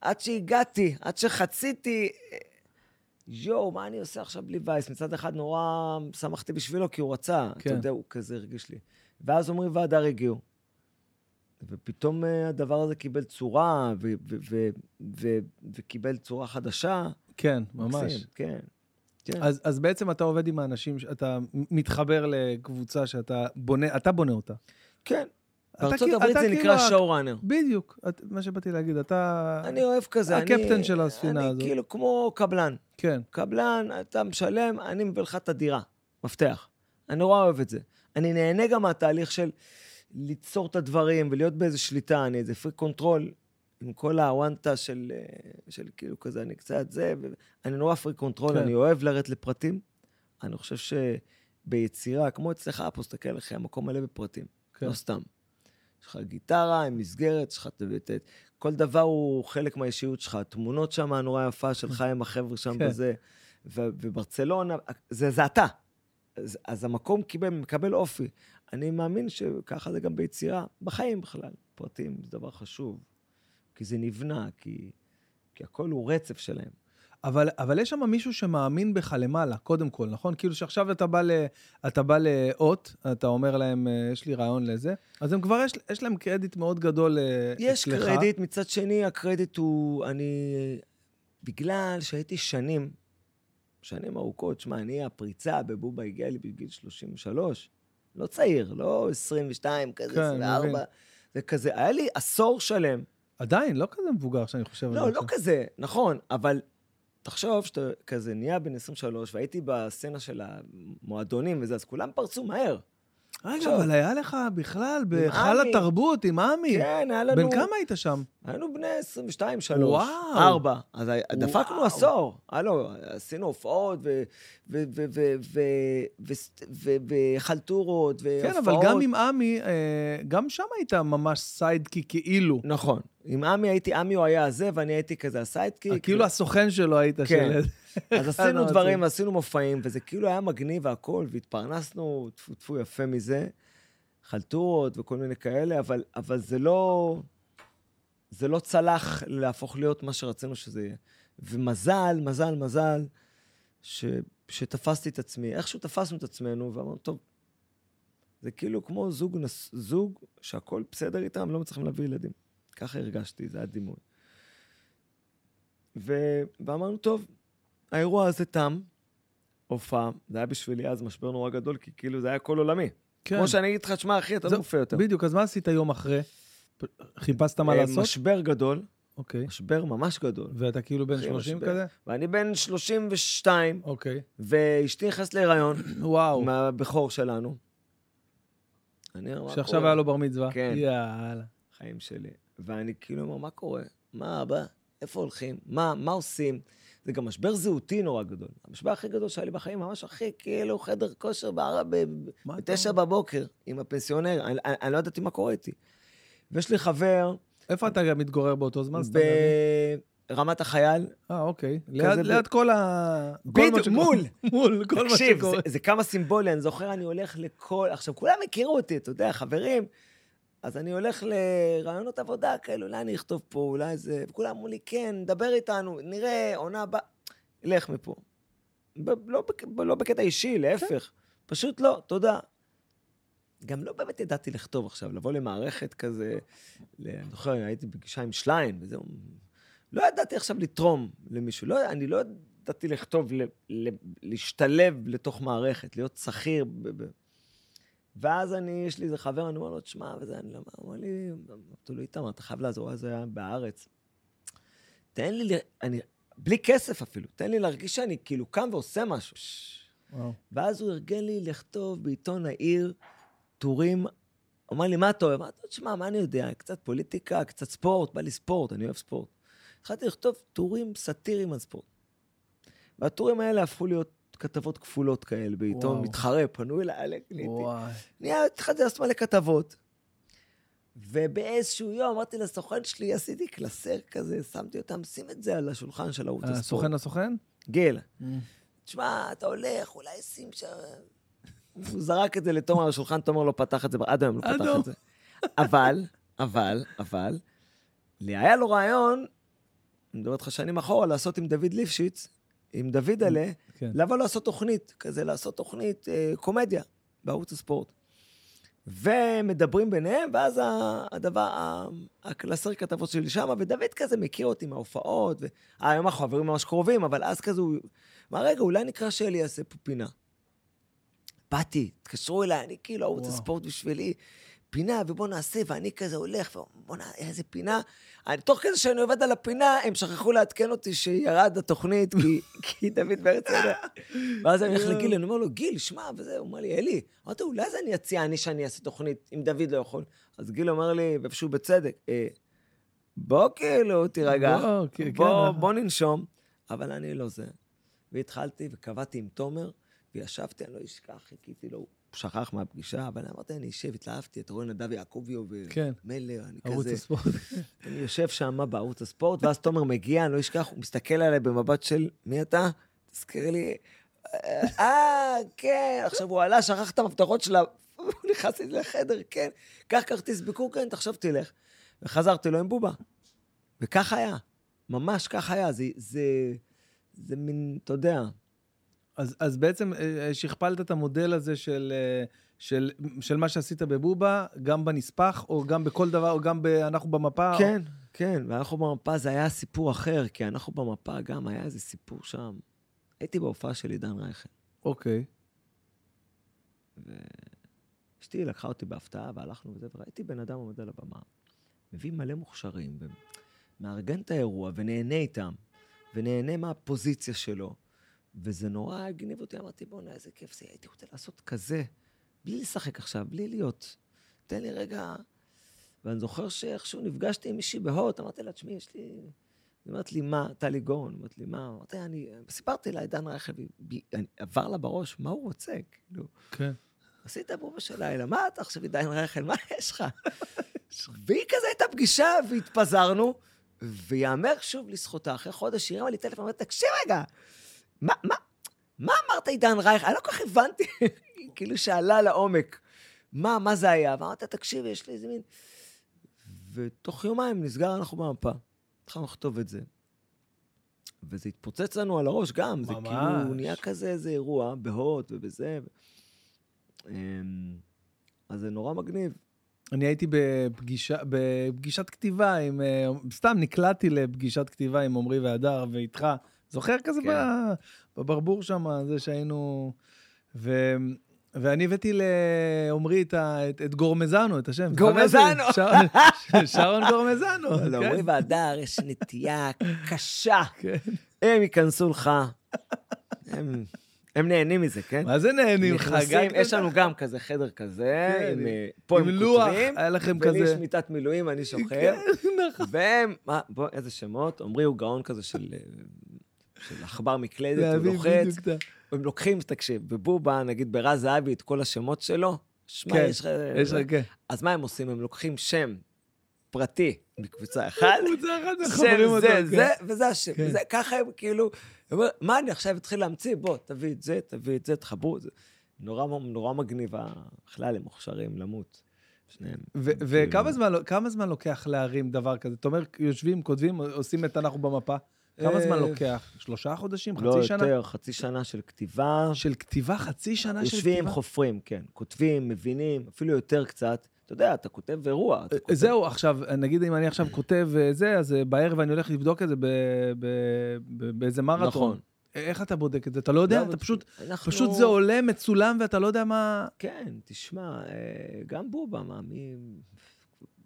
עד שהגעתי, עד שחציתי, יואו, מה אני עושה עכשיו בלי וייס? מצד אחד נורא שמחתי בשבילו, כי הוא רצה, כן. אתה יודע, הוא כזה הרגיש לי. ואז עמרי והדר הגיעו. ופתאום אה, הדבר הזה קיבל צורה, ו- ו- ו- ו- וקיבל צורה חדשה. כן, ממש. מקסים, כן. כן. אז, אז בעצם אתה עובד עם האנשים, אתה מתחבר לקבוצה שאתה בונה, אתה בונה אותה. כן. בארצות הברית זה נקרא שואו-ראנר. בדיוק, מה שבאתי להגיד, אתה... אני אוהב כזה. אני- הקפטן של הספינה הזאת. אני כאילו כמו קבלן. כן, קבלן, אתה משלם, אני מביא לך את הדירה, מפתח. אני נורא אוהב את זה. אני נהנה גם מהתהליך של ליצור את הדברים ולהיות באיזה שליטה, אני איזה freak control, עם כל האוונטה של, אה, של כאילו כזה, אני קצת זה, ו- אני נורא freak control, כן. אני אוהב לרדת לפרטים. אני חושב שביצירה, כמו אצלך, פה תסתכל עליך, המקום מלא בפרטים, כן. לא סתם. יש לך גיטרה עם מסגרת, יש לך את... כל דבר הוא חלק מהאישיות שלך. התמונות שם הנורא יפה שלך עם החבר'ה שם כן. בזה, וברצלונה, זה, זה אתה. אז, אז המקום קיבל, מקבל אופי. אני מאמין שככה זה גם ביצירה, בחיים בכלל. פרטים זה דבר חשוב, כי זה נבנה, כי, כי הכל הוא רצף שלהם. אבל, אבל יש שם מישהו שמאמין בך למעלה, קודם כל, נכון? כאילו שעכשיו אתה בא, ל, אתה בא לאות, אתה אומר להם, אה, יש לי רעיון לזה, אז הם כבר, יש, יש להם קרדיט מאוד גדול אה, יש אצלך. קרדיט, מצד שני, הקרדיט הוא, אני, בגלל שהייתי שנים, שנים ארוכות, שמע, אני, הפריצה בבובה הגיעה לי בגיל 33, לא צעיר, לא 22, כזה, כן, 24, מבין. זה כזה, היה לי עשור שלם. עדיין, לא כזה מבוגר שאני חושב על זה לא, לא. כזה, נכון, אבל תחשוב שאתה כזה נהיה בן 23, והייתי בסצנה של המועדונים וזה, אז כולם פרצו מהר. רגע, עכשיו- אבל היה לך בכלל בהיכל. התרבות עם עמי. כן, היה לנו... בן כמה היית שם? היינו בני 22, 3. וואו. 4. אז היה- דפקנו וואו. עשור. הלו, עשינו הופעות וחלטורות והופעות. כן, אבל גם עם עמי, אה, גם שם היית ממש sidekick כאילו. נכון. עם עמי הייתי, עמי הוא היה הזה, ואני הייתי כזה ה sidekick. כאילו הסוכן שלו היית כן. של... אז עשינו אחלה דברים. עשינו מופעים, וזה כאילו היה מגניב והכול, והתפרנסנו, טפו טפו יפה מזה, חלטורות וכל מיני כאלה, אבל, אבל זה לא... זה לא צלח להפוך להיות מה שרצינו שזה יהיה. ומזל, מזל, מזל, ש, שתפסתי את עצמי. איכשהו תפסנו את עצמנו, ואמרנו, טוב, זה כאילו כמו זוג, נס, זוג שהכל בסדר איתם, לא מצליחים להביא ילדים. ככה הרגשתי, זה היה דימוי. ו... ואמרנו, טוב, האירוע הזה תם, הופעה, זה היה בשבילי אז משבר נורא גדול, כי כאילו זה היה כל עולמי. כן. כמו שאני אגיד לך, שמע, אחי, אתה לא מופיע יותר. בדיוק, אז מה עשית יום אחרי? חיפשת מה אה, לעשות? משבר גדול, אוקיי. משבר ממש גדול. ואתה כאילו בן אחי, 30 משבר. כזה? ואני בן 32, אוקיי. ואשתי נכנסת להיריון וואו. מהבכור שלנו. אני אומר, שעכשיו? היה לו בר מצווה. כן. יאללה. חיים שלי. ואני כאילו אומר, מה קורה? מה, אבא? איפה הולכים? מה, מה עושים? זה גם משבר זהותי נורא גדול. המשבר הכי גדול שהיה לי בחיים, ממש הכי כאילו חדר כושר ב- ב- מה אתה בתשע בבוקר עם הפנסיונר. אני, אני, אני לא ידעתי מה קורה איתי. ויש לי חבר איפה אתה גם מתגורר באותו זמן? להבין? ברמת החייל. אה, אוקיי. ליד, ב- ליד כל ה... בדיוק, שקורה. מול. מול, כל מה תקשיב, שקורה. זה, זה כמה סימבולי, אני זוכר, אני הולך לכל... עכשיו, כולם הכירו אותי, אתה יודע, חברים. אז אני הולך לרעיונות עבודה כאלו, אולי אני אכתוב פה, אולי זה... וכולם אמרו לי, כן, דבר איתנו, נראה, עונה הבאה. לך מפה. ב- לא. ב- לא בקטע אישי, להפך. פשוט לא, תודה. גם לא באמת ידעתי לכתוב עכשיו, לבוא למערכת כזה, אני זוכר, הייתי בפגישה עם שליין, וזהו. לא ידעתי עכשיו לתרום למישהו, לא, אני לא ידעתי לכתוב, ל, ל, להשתלב לתוך מערכת, להיות שכיר. ב, ב. ואז אני, יש לי איזה חבר, אני אומר לו, תשמע, וזה, אני לא, הוא אומר לי, אמרתי לו, איתמר, אתה חייב לעזור, אז היה בהארץ. תן לי, אני, בלי כסף אפילו, תן לי להרגיש שאני כאילו קם ועושה משהו. וואו. ואז הוא ארגן לי לכתוב בעיתון העיר טורים. הוא אמר לי, מה אתה אוהב? אמרתי לו, תשמע, מה אני יודע? קצת פוליטיקה, קצת ספורט, בא לי ספורט, אני אוהב ספורט. התחלתי לכתוב טורים סאטיריים על ספורט. והטורים האלה הפכו להיות כתבות כפולות כאלה בעיתון. מתחרה, פנו אליי. וואי. נהיה, התחלתי לעשות מלא כתבות. ובאיזשהו יום אמרתי לסוכן שלי, עשיתי קלסר כזה, שמתי אותם, שים את זה על השולחן של ערוץ הספורט. הסוכן הסוכן? גיל, תשמע, אתה הולך, אולי שים שם... הוא זרק את זה לתומר על השולחן, תומר לא פתח את זה, עד היום לא פתח. את זה. אבל, אבל, אבל, לי היה לו רעיון, אני מדבר איתך שנים אחורה, לעשות עם דוד ליפשיץ, עם דוד עלה, כן. לבוא לעשות תוכנית, כזה לעשות תוכנית אה, קומדיה בערוץ הספורט. ומדברים ביניהם, ואז הדבר, הקלסר כתבות שלי שמה, ודוד כזה מכיר אותי מההופעות, והיום אנחנו חברים ממש קרובים, אבל אז כזה הוא... אמר, רגע, אולי נקרא שלי יעשה פה פינה. באתי, התקשרו אליי, אני כאילו ערוץ. הספורט בשבילי, פינה, ובוא נעשה, ואני כזה הולך, ובוא נעשה, איזה פינה. אני, תוך כדי שאני עובד על הפינה, הם שכחו לעדכן אותי שירד התוכנית, כי, כי דוד בארץ ידע. ואז אני הולך לגיל, אני אומר לו, גיל, שמע, וזה, הוא אומר לי, אלי, אמרתי, אולי זה אני אציע אני שאני אעשה תוכנית, אם דוד לא יכול. אז גיל אומר לי, ואיפשהו בצדק, אה, בוא כאילו, תירגע, בוא, כן, בוא, כן. בוא ננשום, אבל אני לא זה. והתחלתי וקבעתי עם תומר, וישבתי, אני לא אשכח, חיכיתי לו, שכח מהפגישה, אבל אמרתי, אני אשב, התלהבתי, אתה רואה נדב יעקוביו כן. ומלר, אני ערוץ כזה... הספורט. אני יושב שם בערוץ הספורט, ואז תומר מגיע, אני לא אשכח, הוא מסתכל עליי במבט של, מי אתה? תזכיר לי, אה, כן, עכשיו הוא עלה, שכח את המפתחות שלה, הוא נכנס לי לחדר, כן, קח כרטיס ביקור, כן, עכשיו תלך. וחזרתי לו עם בובה. וכך היה, ממש כך היה, זה, זה, זה מין, אתה יודע, אז, אז בעצם אה, אה, שכפלת את המודל הזה של, אה, של, של מה שעשית בבובה, גם בנספח, או גם בכל דבר, או גם ב, אנחנו במפה? או... כן, כן, ואנחנו במפה זה היה סיפור אחר, כי אנחנו במפה גם היה איזה סיפור שם. הייתי בהופעה של עידן רייכל. אוקיי. אשתי לקחה אותי בהפתעה והלכנו וזה, וראיתי בן אדם עומד על הבמה, מביא מלא מוכשרים, ומארגן את האירוע ונהנה איתם, ונהנה מהפוזיציה שלו, וזה נורא הגניב אותי, אמרתי, בואנה, איזה כיף זה, הייתי רוצה לעשות כזה. בלי לשחק עכשיו, בלי להיות. תן לי רגע... ואני זוכר שאיכשהו נפגשתי עם מישהי בהוט, אמרתי לה, תשמעי, יש לי... היא אומרת לי, מה? טלי גורן, אומרת לי, מה? אמרתי, אני... סיפרתי לה, עידן רייכל, עבר לה בראש, מה הוא רוצה? כאילו, כן. עשית בובה של לילה, מה אתה עכשיו, עידן רייכל, מה יש לך? והיא כזה הייתה פגישה, והתפזרנו, ויאמר שוב לזכותה, אחרי חודש היא הרימה לי טלפון, אמרת, תקשיב רגע, מה, מה, מה אמרת עידן רייכל? אני לא כל כך הבנתי, כאילו שאלה לעומק. מה, מה זה היה? ואמרת, תקשיב, יש לי איזה מין... ותוך יומיים נסגר אנחנו במפה. התחלנו לכתוב את זה. וזה התפוצץ לנו על הראש גם, ממש. זה כאילו נהיה כזה איזה אירוע בהוט ובזה. אמ, אז זה נורא מגניב. אני הייתי בפגישה, בפגישת כתיבה עם, אה, סתם נקלעתי לפגישת כתיבה עם עמרי והדר ואיתך. זוכר כזה כן. בברבור שם, זה שהיינו... ו, ואני הבאתי לעומרי את, את, את גורמזנו, את השם. גורמזנו. שרון, שרון גורמזנו. לעומרי כן. והדר יש נטייה קשה. כן. הם ייכנסו לך. הם... הם נהנים מזה, כן? מה זה נהנים? חגג? יש לנו גם כזה חדר כזה, כן, עם, אה, פה עם לוח, היה לכם כזה... ולי יש מיטת מילואים, אני שוכר. כן, נכון. והם, מה, בוא, איזה שמות? עמרי הוא גאון כזה של, אה, של עכבר מקלדת, הוא לוחץ. הם לוקחים, תקשיב, בבובה, נגיד ברז זהבי, את כל השמות שלו, שמע, כן, יש לך... יש לך, כן. אז מה הם עושים? הם לוקחים שם פרטי מקבוצה אחת, קבוצה אחת, מחברים אותם, כן. זה, וזה השם. כן. זה, ככה הם כאילו... אומר, מה אני עכשיו אתחיל להמציא? בוא, תביא את זה, תביא את זה, תחברו את זה. נורא, נורא מגניב, בכלל הם מוכשרים למות. שניהם. וכמה כאילו- זמן, זמן, זמן לוקח להרים דבר כזה? אתה אומר, יושבים, כותבים, עושים את אנחנו במפה? כמה זמן אה, לוקח? שלושה חודשים? חצי שנה? לא יותר, חצי שנה של כתיבה. של כתיבה? חצי שנה של כתיבה? יושבים, חופרים, כן. כותבים, מבינים, אפילו יותר קצת. אתה יודע, אתה כותב אירוע. אתה כותב... זהו, עכשיו, נגיד אם אני עכשיו כותב אה, זה, אז אה, בערב אני הולך לבדוק את זה באיזה מרתון. נכון. איך אתה בודק את זה? אתה לא יודע, לא, אתה פשוט, אנחנו... פשוט זה עולה מצולם ואתה לא יודע מה... כן, תשמע, אה, גם בובה, מה, מי...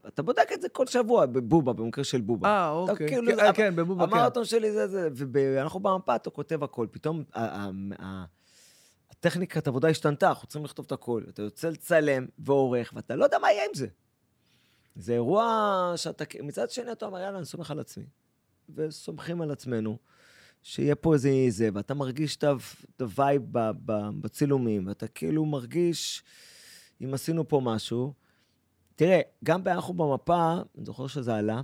אתה בודק את זה כל שבוע, בבובה, במקרה של בובה. אה, אוקיי. כאילו, כן, זה, כן, בבובה, כן. המרתון שלי זה זה, ואנחנו במפה, אתה כותב הכל. פתאום הטכניקת עבודה השתנתה, אנחנו צריכים לכתוב את הכל. אתה יוצא לצלם ועורך, ואתה לא יודע מה יהיה עם זה. זה אירוע שאתה, מצד שני אתה אומר, יאללה, אני סומך על עצמי. וסומכים על עצמנו, שיהיה פה איזה זה, ואתה מרגיש את ה vibe בצילומים, ואתה כאילו מרגיש אם עשינו פה משהו. תראה, גם באנחנו במפה, אני זוכר שזה עלה,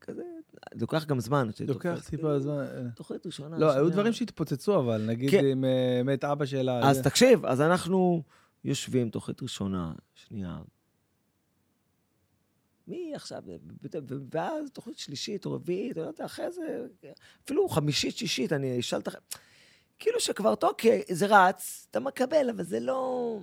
כזה זה לוקח גם זמן. לוקח טיפה זמן. אה. תוכנית ראשונה. לא, היו דברים שהתפוצצו, אבל נגיד כן. עם אה, מת אבא שלה. אז תקשיב, אז אנחנו יושבים, תוכנית ראשונה, שנייה. מי עכשיו, ואז תוכנית שלישית או רביעית, לא יודע, אחרי זה, אפילו חמישית, שישית, אני אשאל את... כאילו שכבר, אוקיי, זה רץ, אתה מקבל, אבל זה לא...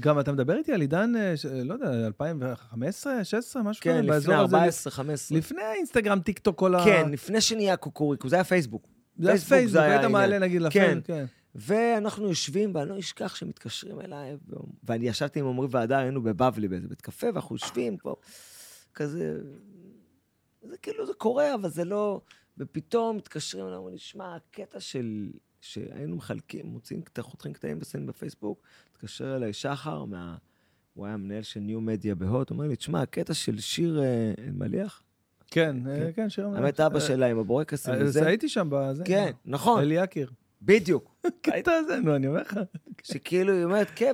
גם אתה מדבר איתי על עידן, אה, לא יודע, 2015, 16, משהו כזה, כן, לפני 14, 15. לפני האינסטגרם, טיק טוק, כל ה... כן, לפני שנהיה קוקוריקו, זה היה פייסבוק. זה היה פייסבוק, היית מעלה נגיד לפייסבוק, כן. כן. ואנחנו יושבים, ואני לא אשכח שמתקשרים אליי, ואני ישבתי עם עמרי ועדה, היינו בבבלי באיזה בית קפה, ואנחנו יושבים פה, כזה... זה כאילו, זה קורה, אבל זה לא... ופתאום מתקשרים אליי, אומרים לי, שמע, הקטע של שהיינו מחלקים, מוציאים, חותכים קטעים ושמים בפייסבוק, התקשר אליי שחר, מה... הוא היה מנהל של ניו מדיה בהוט, אומר לי, תשמע, הקטע של שיר אה, אלמליח, כן, אה, כן, כן, שיר אלמליח. האמת, אבא שלה עם הבורקסים אה, וזה. הייתי שם בזה. כן, נכון. אלי יקיר. בדיוק. הקטע הזה, נו, אני אומר לך. שכאילו, היא אומרת, כן,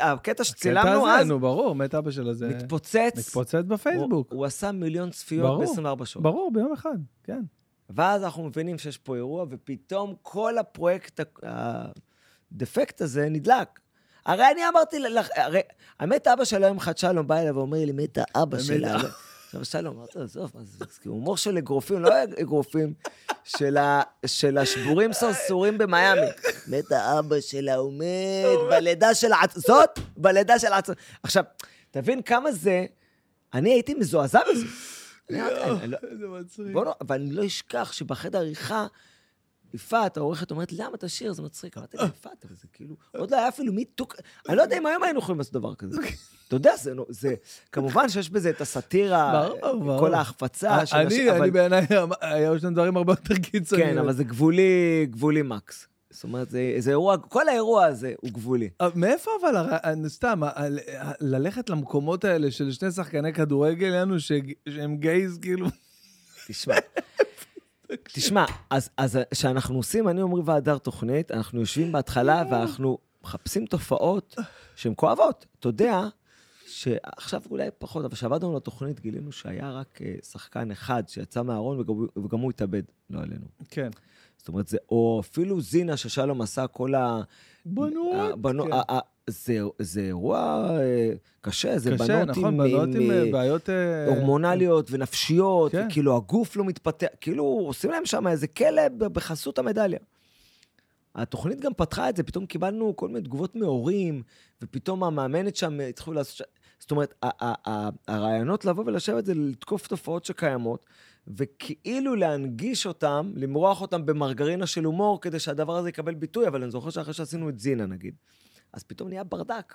הקטע שצילמנו אז... נו, ברור, מת אבא שלה זה... מתפוצץ. מתפוצץ בפייסבוק. הוא עשה מיליון צפיות ב-24 שעות. ברור, ביום אחד, כן. ואז אנחנו מבינים שיש פה אירוע, ופתאום כל הפרויקט, הדפקט הזה נדלק. הרי אני אמרתי לך, הרי, האמת, אבא של היום אחד שלום בא אליו ואומר לי, מת האבא שלה. עכשיו שלום, אמרתי לו, עזוב, זה הומור של אגרופים, לא אגרופים, של השבורים סרסורים במיאמי. מת האבא שלה, הוא מת בלידה של עצ... זאת, בלידה של עצ... עכשיו, תבין כמה זה, אני הייתי מזועזע מזה. לא- איזה מצחיק. בוא לא, אבל אני לא אשכח שבחדר עריכה, יפעת, העורכת, אומרת, למה תשאיר? זה מצחיק. אמרתי לה, יפעת, אבל זה כאילו, עוד לא היה אפילו מיתוק, אני לא יודע אם היום היינו יכולים לעשות דבר כזה. אתה יודע, זה, כמובן שיש בזה את הסאטירה, כל ההחפצה. אני, אני בעיניי, היו שם דברים הרבה יותר קיצוניים. כן, אבל זה גבולי, גבולי מקס. זאת אומרת, זה, זה אירוע, כל האירוע הזה הוא גבולי. אה, מאיפה אבל, אה, סתם, ללכת למקומות האלה של שני שחקני כדורגל, יענו שהם גייז, כאילו... תשמע, תשמע, אז אז כשאנחנו עושים, אני עמרי והדר תוכנית, אנחנו יושבים בהתחלה ואנחנו מחפשים תופעות שהן כואבות. אתה יודע שעכשיו אולי פחות, אבל כשעבדנו על התוכנית גילינו שהיה רק אה, שחקן אחד שיצא מהארון וגם, וגם הוא התאבד, לא עלינו. כן. זאת אומרת, זה, או אפילו זינה ששלום עשה כל ה... בנות. הבנו- כן. זה, זה אירוע אה, קשה, זה קשה, בנות נכון, עם, בנות עם, עם אה, אה, בעיות... הורמונליות ונפשיות, כן. כאילו הגוף לא מתפתח, כאילו עושים להם שם איזה כלא בחסות המדליה. התוכנית גם פתחה את זה, פתאום קיבלנו כל מיני תגובות מהורים, ופתאום המאמנת שם התחילו לעשות... ש... זאת אומרת, ה- ה- ה- הרעיונות לבוא ולשבת זה לתקוף תופעות שקיימות, וכאילו להנגיש אותם, למרוח אותם במרגרינה של הומור, כדי שהדבר הזה יקבל ביטוי, אבל אני זוכר שאחרי שעשינו את זינה, נגיד, אז פתאום נהיה ברדק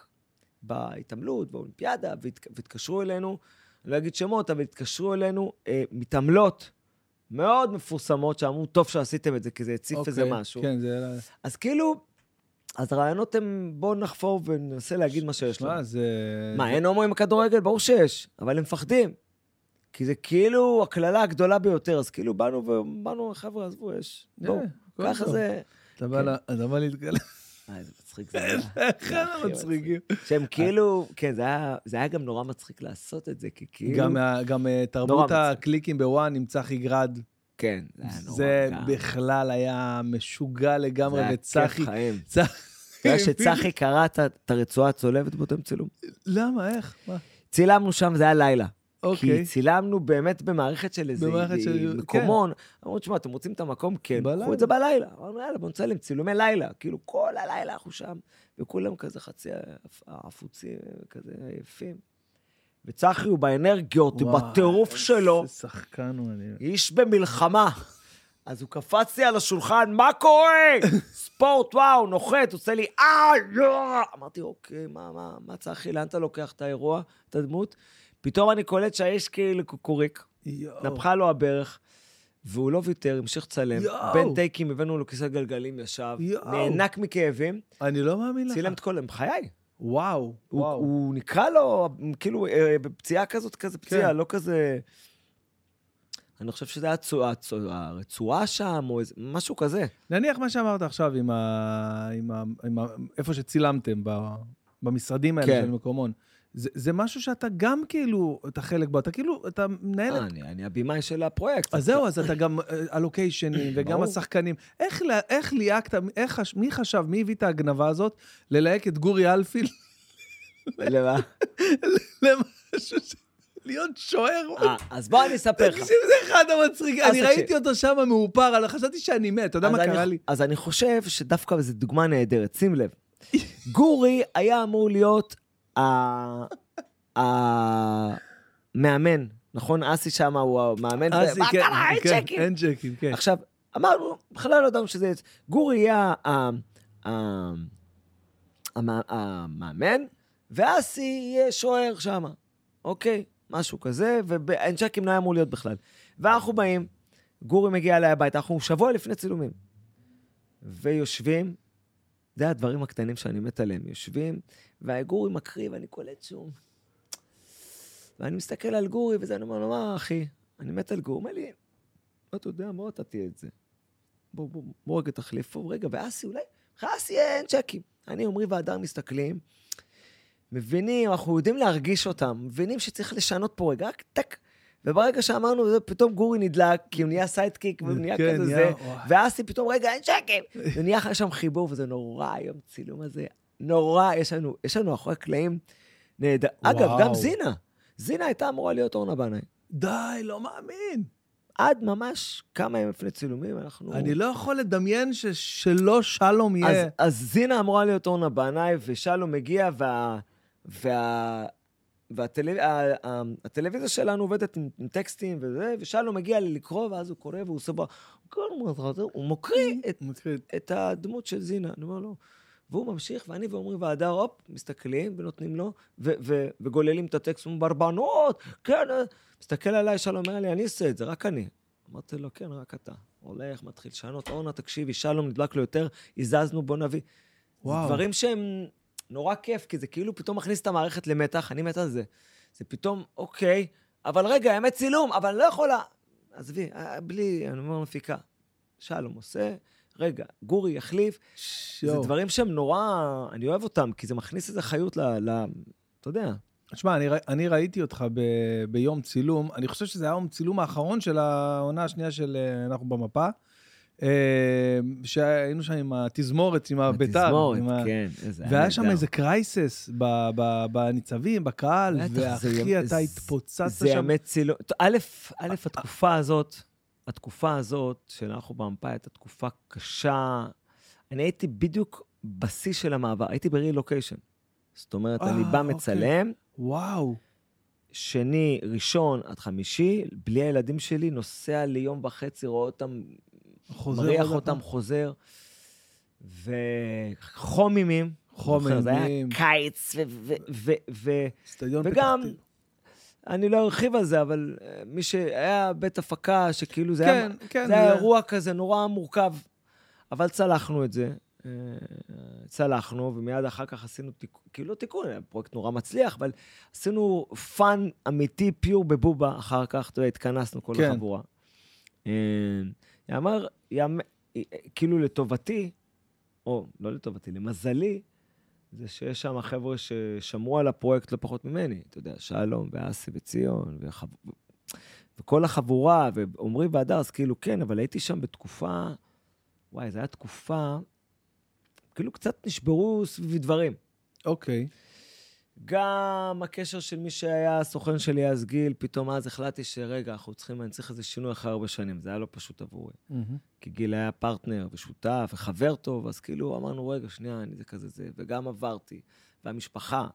בהתעמלות, באולימפיאדה, והת... והתקשרו אלינו, אני לא אגיד שמות, אבל התקשרו אלינו אה, מתעמלות מאוד מפורסמות, שאמרו, טוב שעשיתם את זה, כי זה הציף אוקיי, איזה משהו. כן, זה... אז כאילו, אז הרעיונות הם, בואו נחפור וננסה להגיד מה שיש לנו. זה... מה, אין הומואים בכדורגל? ברור שיש, אבל הם מפחדים. כי זה כאילו הקללה הגדולה ביותר, אז כאילו באנו ואמרנו, חבר'ה, עזבו, יש. אה, בואו, הכל ככה. זה... אתה בא כן. אה, מצחיק זה היה. איך זה הכי מצחיקים. שהם כאילו, כן, זה היה, זה היה גם נורא מצחיק לעשות את זה, כי כאילו... גם אה, תרבות. הקליקים בוואן עם צחי גרד. כן, זה היה נורא. זה. בכלל היה משוגע לגמרי, זה היה וצחי... כיף חיים. אתה יודע שצחי קרא את הרצועה הצולבת באותם צילום? למה? איך? מה? צילמנו שם, זה היה לילה. אוקיי. כי צילמנו באמת במערכת של איזה במערכת של- כן. מקומון. אמרו, תשמע, אתם רוצים את המקום? כן. בלילה. קחו את זה בלילה. אמרנו, יאללה, בוא נצלם צילומי לילה. כאילו, כל הלילה אנחנו שם, וכולם כזה חצי עפוצים, כזה עייפים. וצחי הוא באנרגיות, וואי, בטירוף שלו. איזה שחקן הוא, אני... איש במלחמה. אז הוא קפץ לי על השולחן, מה קורה? ספורט, וואו, נוחת, עושה לי, אה, לא. אמרתי, אוקיי, מה, מה, מה צחי, לאן אתה לוקח את האירוע, את הדמות? פתאום אני קולט שהאיש כאילו יואו. נפחה לו הברך, והוא לא ויתר, המשיך לצלם. בין טייקים הבאנו לו כיסא גלגלים, ישב, יואו. נאנק מכאבים, אני לא מאמין לך. צילם את כל... בחיי. וואו, הוא, וואו. הוא נקרא לו, כאילו, אה, בפציעה כזאת, כזה פציעה, כן. לא כזה... אני חושב שזה היה הרצועה שם, או איזה, משהו כזה. נניח מה שאמרת עכשיו עם ה... עם ה... עם ה... איפה שצילמתם, ב... במשרדים האלה כן. של מקומון. זה, זה משהו שאתה גם כאילו, אתה חלק בו, אתה כאילו, אתה מנהל אה. אני, אני הבמאי של הפרויקט. אז זהו, אז אתה גם אה, הלוקיישנים וגם ברור. השחקנים. איך, איך ליהקת, איך, מי חשב, מי הביא את ההגנבה הזאת ללהק את גורי אלפי למה? למשהו ש... להיות שוער? אה, אז בוא אני אספר לך. תקשיב, זה אחד המצחיקים. אני. ראיתי אותו שם מאופר, אבל חשבתי שאני מת, אתה יודע מה קרה לי? אז אני חושב שדווקא זו דוגמה נהדרת, שים לב. גורי היה אמור להיות המאמן, נכון? אסי שם הוא המאמן. אסי, כן, כן. אין צ'קים, כן. עכשיו, אמרנו, בכלל לא ידענו שזה... גורי יהיה המאמן, ואסי יהיה שוער שם, אוקיי? משהו כזה, ואין צ'קים לא היה אמור להיות בכלל. ואנחנו באים, גורי מגיע אליי הביתה, אנחנו שבוע לפני צילומים. ויושבים, זה הדברים הקטנים שאני מת עליהם, יושבים, והגורי מקריא, ואני קולט שום. ואני מסתכל על גורי, וזה, אני אומר לו, מה, אחי? אני מת על גורי. הוא אומר לי, אתה יודע, מה אתה תהיה את זה? בוא, בוא, בוא רגע תחליפו, רגע, ואסי אולי, לאסי אין צ'ק. אני, עמרי והדר מסתכלים, מבינים, אנחנו יודעים להרגיש אותם, מבינים שצריך לשנות פה רגע, רק טק. וברגע שאמרנו, זה, פתאום גורי נדלק, כי הוא נהיה sidekick, והוא נהיה כן, כזה זה. ואסי פתאום, רגע, אין צ'ק. ונהיה שם חיבור, וזה נורא היום צילום הזה, נורא, יש לנו, יש לנו אחרי הקלעים נהדר. אגב. גם זינה, זינה הייתה אמורה להיות אורנה בנאי. די, לא מאמין. עד ממש כמה ימים לפני צילומים, אנחנו... אני לא יכול לדמיין ש- שלא שלום אז, יהיה. אז זינה אמורה להיות אורנה בנאי, ושלום מגיע, וה... וה... והטלו... ה- ה- הטלוויזיה שלנו עובדת עם, עם טקסטים וזה, ושלום מגיע לקרוא, ואז הוא קורא והוא עושה בו... הוא מוקריא את, הדמות של זינה. אני אומר לו, והוא ממשיך, ואני ועמרי והדר, הופ, מסתכלים ונותנים לו, ו- ו- וגוללים את הטקסט, הוא אומר, ברבנות, כן, אה." מסתכל עליי, שלום אומר לי, אני אעשה את זה, רק אני. אמרתי לו, כן, רק אתה. הולך, מתחיל לשנות, אורנה, תקשיבי, שלום, נדבק לו יותר, הזזנו, בוא נביא. וואו. דברים שהם נורא כיף, כי זה כאילו פתאום מכניס את המערכת למתח, אני מת על זה. זה פתאום, אוקיי, אבל רגע, אמת צילום, אבל אני לא יכולה. עזבי, אה, בלי, אני אומר מפיקה. שלום עושה, רגע, גורי יחליף. זה יואו. דברים שהם נורא, אני אוהב אותם, כי זה מכניס איזה חיות ל... ל אתה יודע. תשמע, אני, אני ראיתי אותך ב, ביום צילום, אני חושב שזה היה יום צילום האחרון של העונה השנייה של אה, אנחנו במפה. אה, שהיינו שם עם התזמורת, עם הביתר. התזמורת, עם ה- כן. והיה שם. איזה קרייסס ב- ב- בניצבים, בקהל, זה ימ- אתה זה- התפוצצת זה שם. אמת צילום. טוב, א', א', התקופה הזאת, התקופה הזאת של במפה הייתה תקופה קשה. אני הייתי בדיוק בשיא של המעבר, הייתי ברילוקיישן. זאת אומרת, אני אה, בא אוקיי. מצלם, וואו. שני, ראשון עד חמישי, בלי הילדים שלי, נוסע ליום וחצי, רואה אותם, חוזר מריח אותם. חוזר. וחומימים. זוכר, זה היה. קיץ, ו- ו- ו- ו- וגם. אני לא ארחיב על זה, אבל אה, מי שהיה בית הפקה, שכאילו זה היה, כן, כן. זה היה אירוע כזה נורא מורכב, אבל צלחנו את זה. אה, צלחנו, ומיד אחר כך עשינו תיקון, כאילו לא תיקון, היה פרויקט נורא מצליח, אבל עשינו fun אמיתי, pure בבובה אחר כך, אתה יודע, התכנסנו כל כן. החבורה. אה, יאמר, יאמר, כאילו לטובתי, או לא לטובתי, למזלי, זה שיש שם חבר'ה ששמרו על הפרויקט לא פחות ממני. אתה יודע, שלום ואסי וציון, וחב... וכל החבורה, ועמרי והדר, אז כאילו, כן, אבל הייתי שם בתקופה, וואי, זו הייתה תקופה, כאילו קצת נשברו סביבי דברים. אוקיי. גם הקשר של מי שהיה הסוכן שלי אז גיל, פתאום אז החלטתי שרגע, אנחנו צריכים, אני צריך איזה שינוי אחרי הרבה שנים. זה היה לא פשוט עבורי. מהמם. כי גיל היה פרטנר ושותף וחבר טוב, אז כאילו אמרנו, רגע, שנייה, אני זה כזה זה, וגם עברתי, והמשפחה,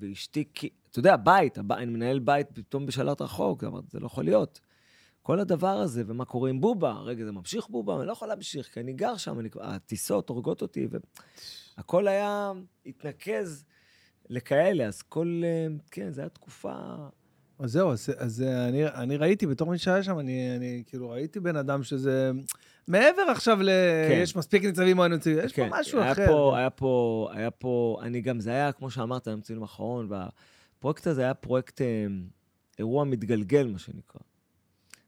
ואשתי, כי- אתה יודע, בית, הב... אני מנהל בית פתאום בשלט רחוק, אמרתי, זה לא יכול להיות. כל הדבר הזה, ומה קורה עם בובה, רגע, זה ממשיך בובה, אני לא יכול להמשיך, כי אני גר שם, אני... הטיסות הורגות אותי, והכל היה, התנקז לכאלה, אז כל, אה, כן, זו הייתה תקופה... אז זהו, אז, אז אני, אני ראיתי, בתור מי שהיה שם, אני, אני כאילו ראיתי בן אדם שזה... מעבר עכשיו ל... כן. יש מספיק ניצבים או אין ניצבים, יש כן, פה משהו היה אחר. פה, היה פה, היה פה, אני גם, זה היה, כמו שאמרת, היום צילום אחרון, והפרויקט הזה היה פרויקט, אה, אירוע מתגלגל, מה שנקרא.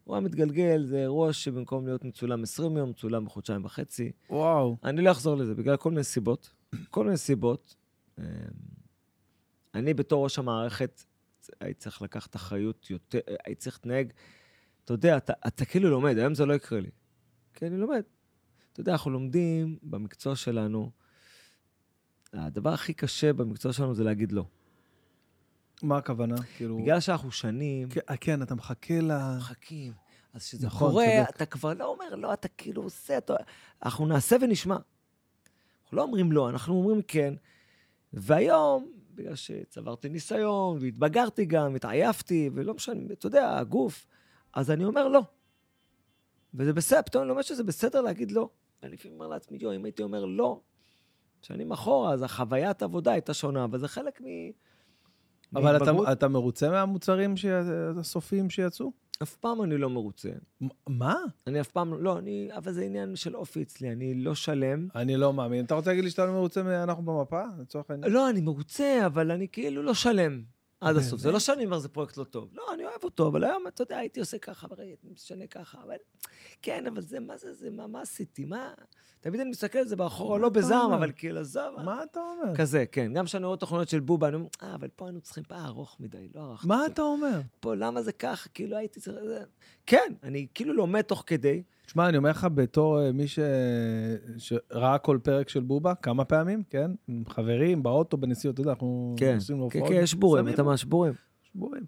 אירוע מתגלגל זה אירוע שבמקום להיות מצולם 20 יום, מצולם בחודשיים וחצי. וואו. אני לא אחזור לזה, בגלל כל מיני סיבות. כל מיני סיבות. אני בתור ראש המערכת, הייתי צריך לקחת אחריות יותר, הייתי צריך להתנהג, אתה יודע, אתה, אתה כאילו לומד, היום זה לא יקרה לי. כי אני לומד. אתה יודע, אנחנו לומדים במקצוע שלנו, הדבר הכי קשה במקצוע שלנו זה להגיד לא. מה הכוונה? כאילו... בגלל שאנחנו שנים, כן, אה, כן, אתה מחכה ל... מחכים, אז כשזה נכון, קורה, צודק. אתה כבר לא אומר לא, אתה כאילו עושה, אתה... אנחנו נעשה ונשמע. אנחנו לא אומרים לא, אנחנו אומרים כן. והיום, בגלל שצברתי ניסיון, והתבגרתי גם, התעייפתי, ולא משנה, אתה יודע, הגוף, אז אני אומר לא. וזה בסדר, פתאום אני לומד שזה בסדר להגיד לא. אני לפעמים אומר לעצמי, יו, אם הייתי אומר לא, שנים אחורה, אז החוויית עבודה הייתה שונה, אבל זה חלק מ... אבל אתה. אתה מרוצה מהמוצרים. הסופיים שיצאו? אף פעם אני לא מרוצה. מה? אני אף פעם לא, אני, אבל זה עניין של אופי אצלי, אני לא שלם. אני לא מאמין. אתה רוצה להגיד לי שאתה לא מרוצה מ"אנחנו במפה"? לצורך העניין? לא, אני מרוצה, אבל אני כאילו לא שלם עד הסוף. זה? לא שאני אומר, זה פרויקט לא טוב. לא, אני אוהב אותו, אבל היום, אתה יודע, הייתי עושה ככה, הייתי משנה ככה, אבל... כן, אבל זה, מה זה, זה, מה, מה עשיתי, מה... תמיד אני מסתכל על זה באחורה, לא בזעם? אבל כאילו, עזוב. מה אתה אומר? כזה, כן. גם כשאני רואה תוכניות של בובה, אני אומר, אה, אבל פה היינו צריכים, פעם ארוך מדי, לא ערכתי. מה אתה אומר? פה, למה זה ככה? כאילו הייתי צריך... כן, אני כאילו לומד תוך כדי. תשמע, אני אומר לך, בתור אה, מי ש... שראה כל פרק של בובה, כמה פעמים, כן? עם חברים, באוטו, בנסיעות, אתה יודע, אנחנו כן, נוסעים כן, להופעות. כן, יש בורים, אתה ממש בורים. שבורים.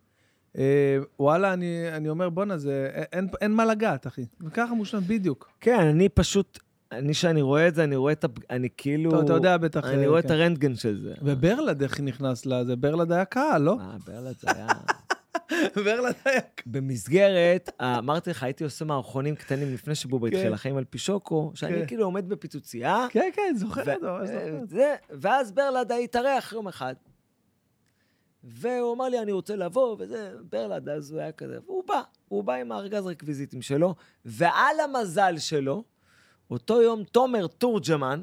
אה, וואלה, אני, אני אומר, בואנה, זה... אין, אין מה לגעת, אחי. וככה מושלם בדיוק. כן, אני פשוט, אני, כשאני רואה את זה, אני רואה את ה... אני כאילו... אתה, אתה יודע בטח... אני אה, רואה כן. את הרנטגן של זה. וברלד, איך נכנס לזה? ברלד היה קהל, לא? אה, ברלד זה היה... ברלד היה. במסגרת, אה, אמרתי לך, הייתי עושה מערכונים קטנים לפני שבובה כן. התחיל, החיים על פישוקו, שאני כן. כאילו עומד בפיצוצייה, כן, כן, זוכר אותו, אה. זה, ואז ברלד התארח יום אחד. והוא אמר לי, אני רוצה לבוא, וזה, ברלד, אז הוא היה כזה. והוא בא, הוא בא עם הארגז רקוויזיטים שלו, ועל המזל שלו, אותו יום תומר תורג'מן,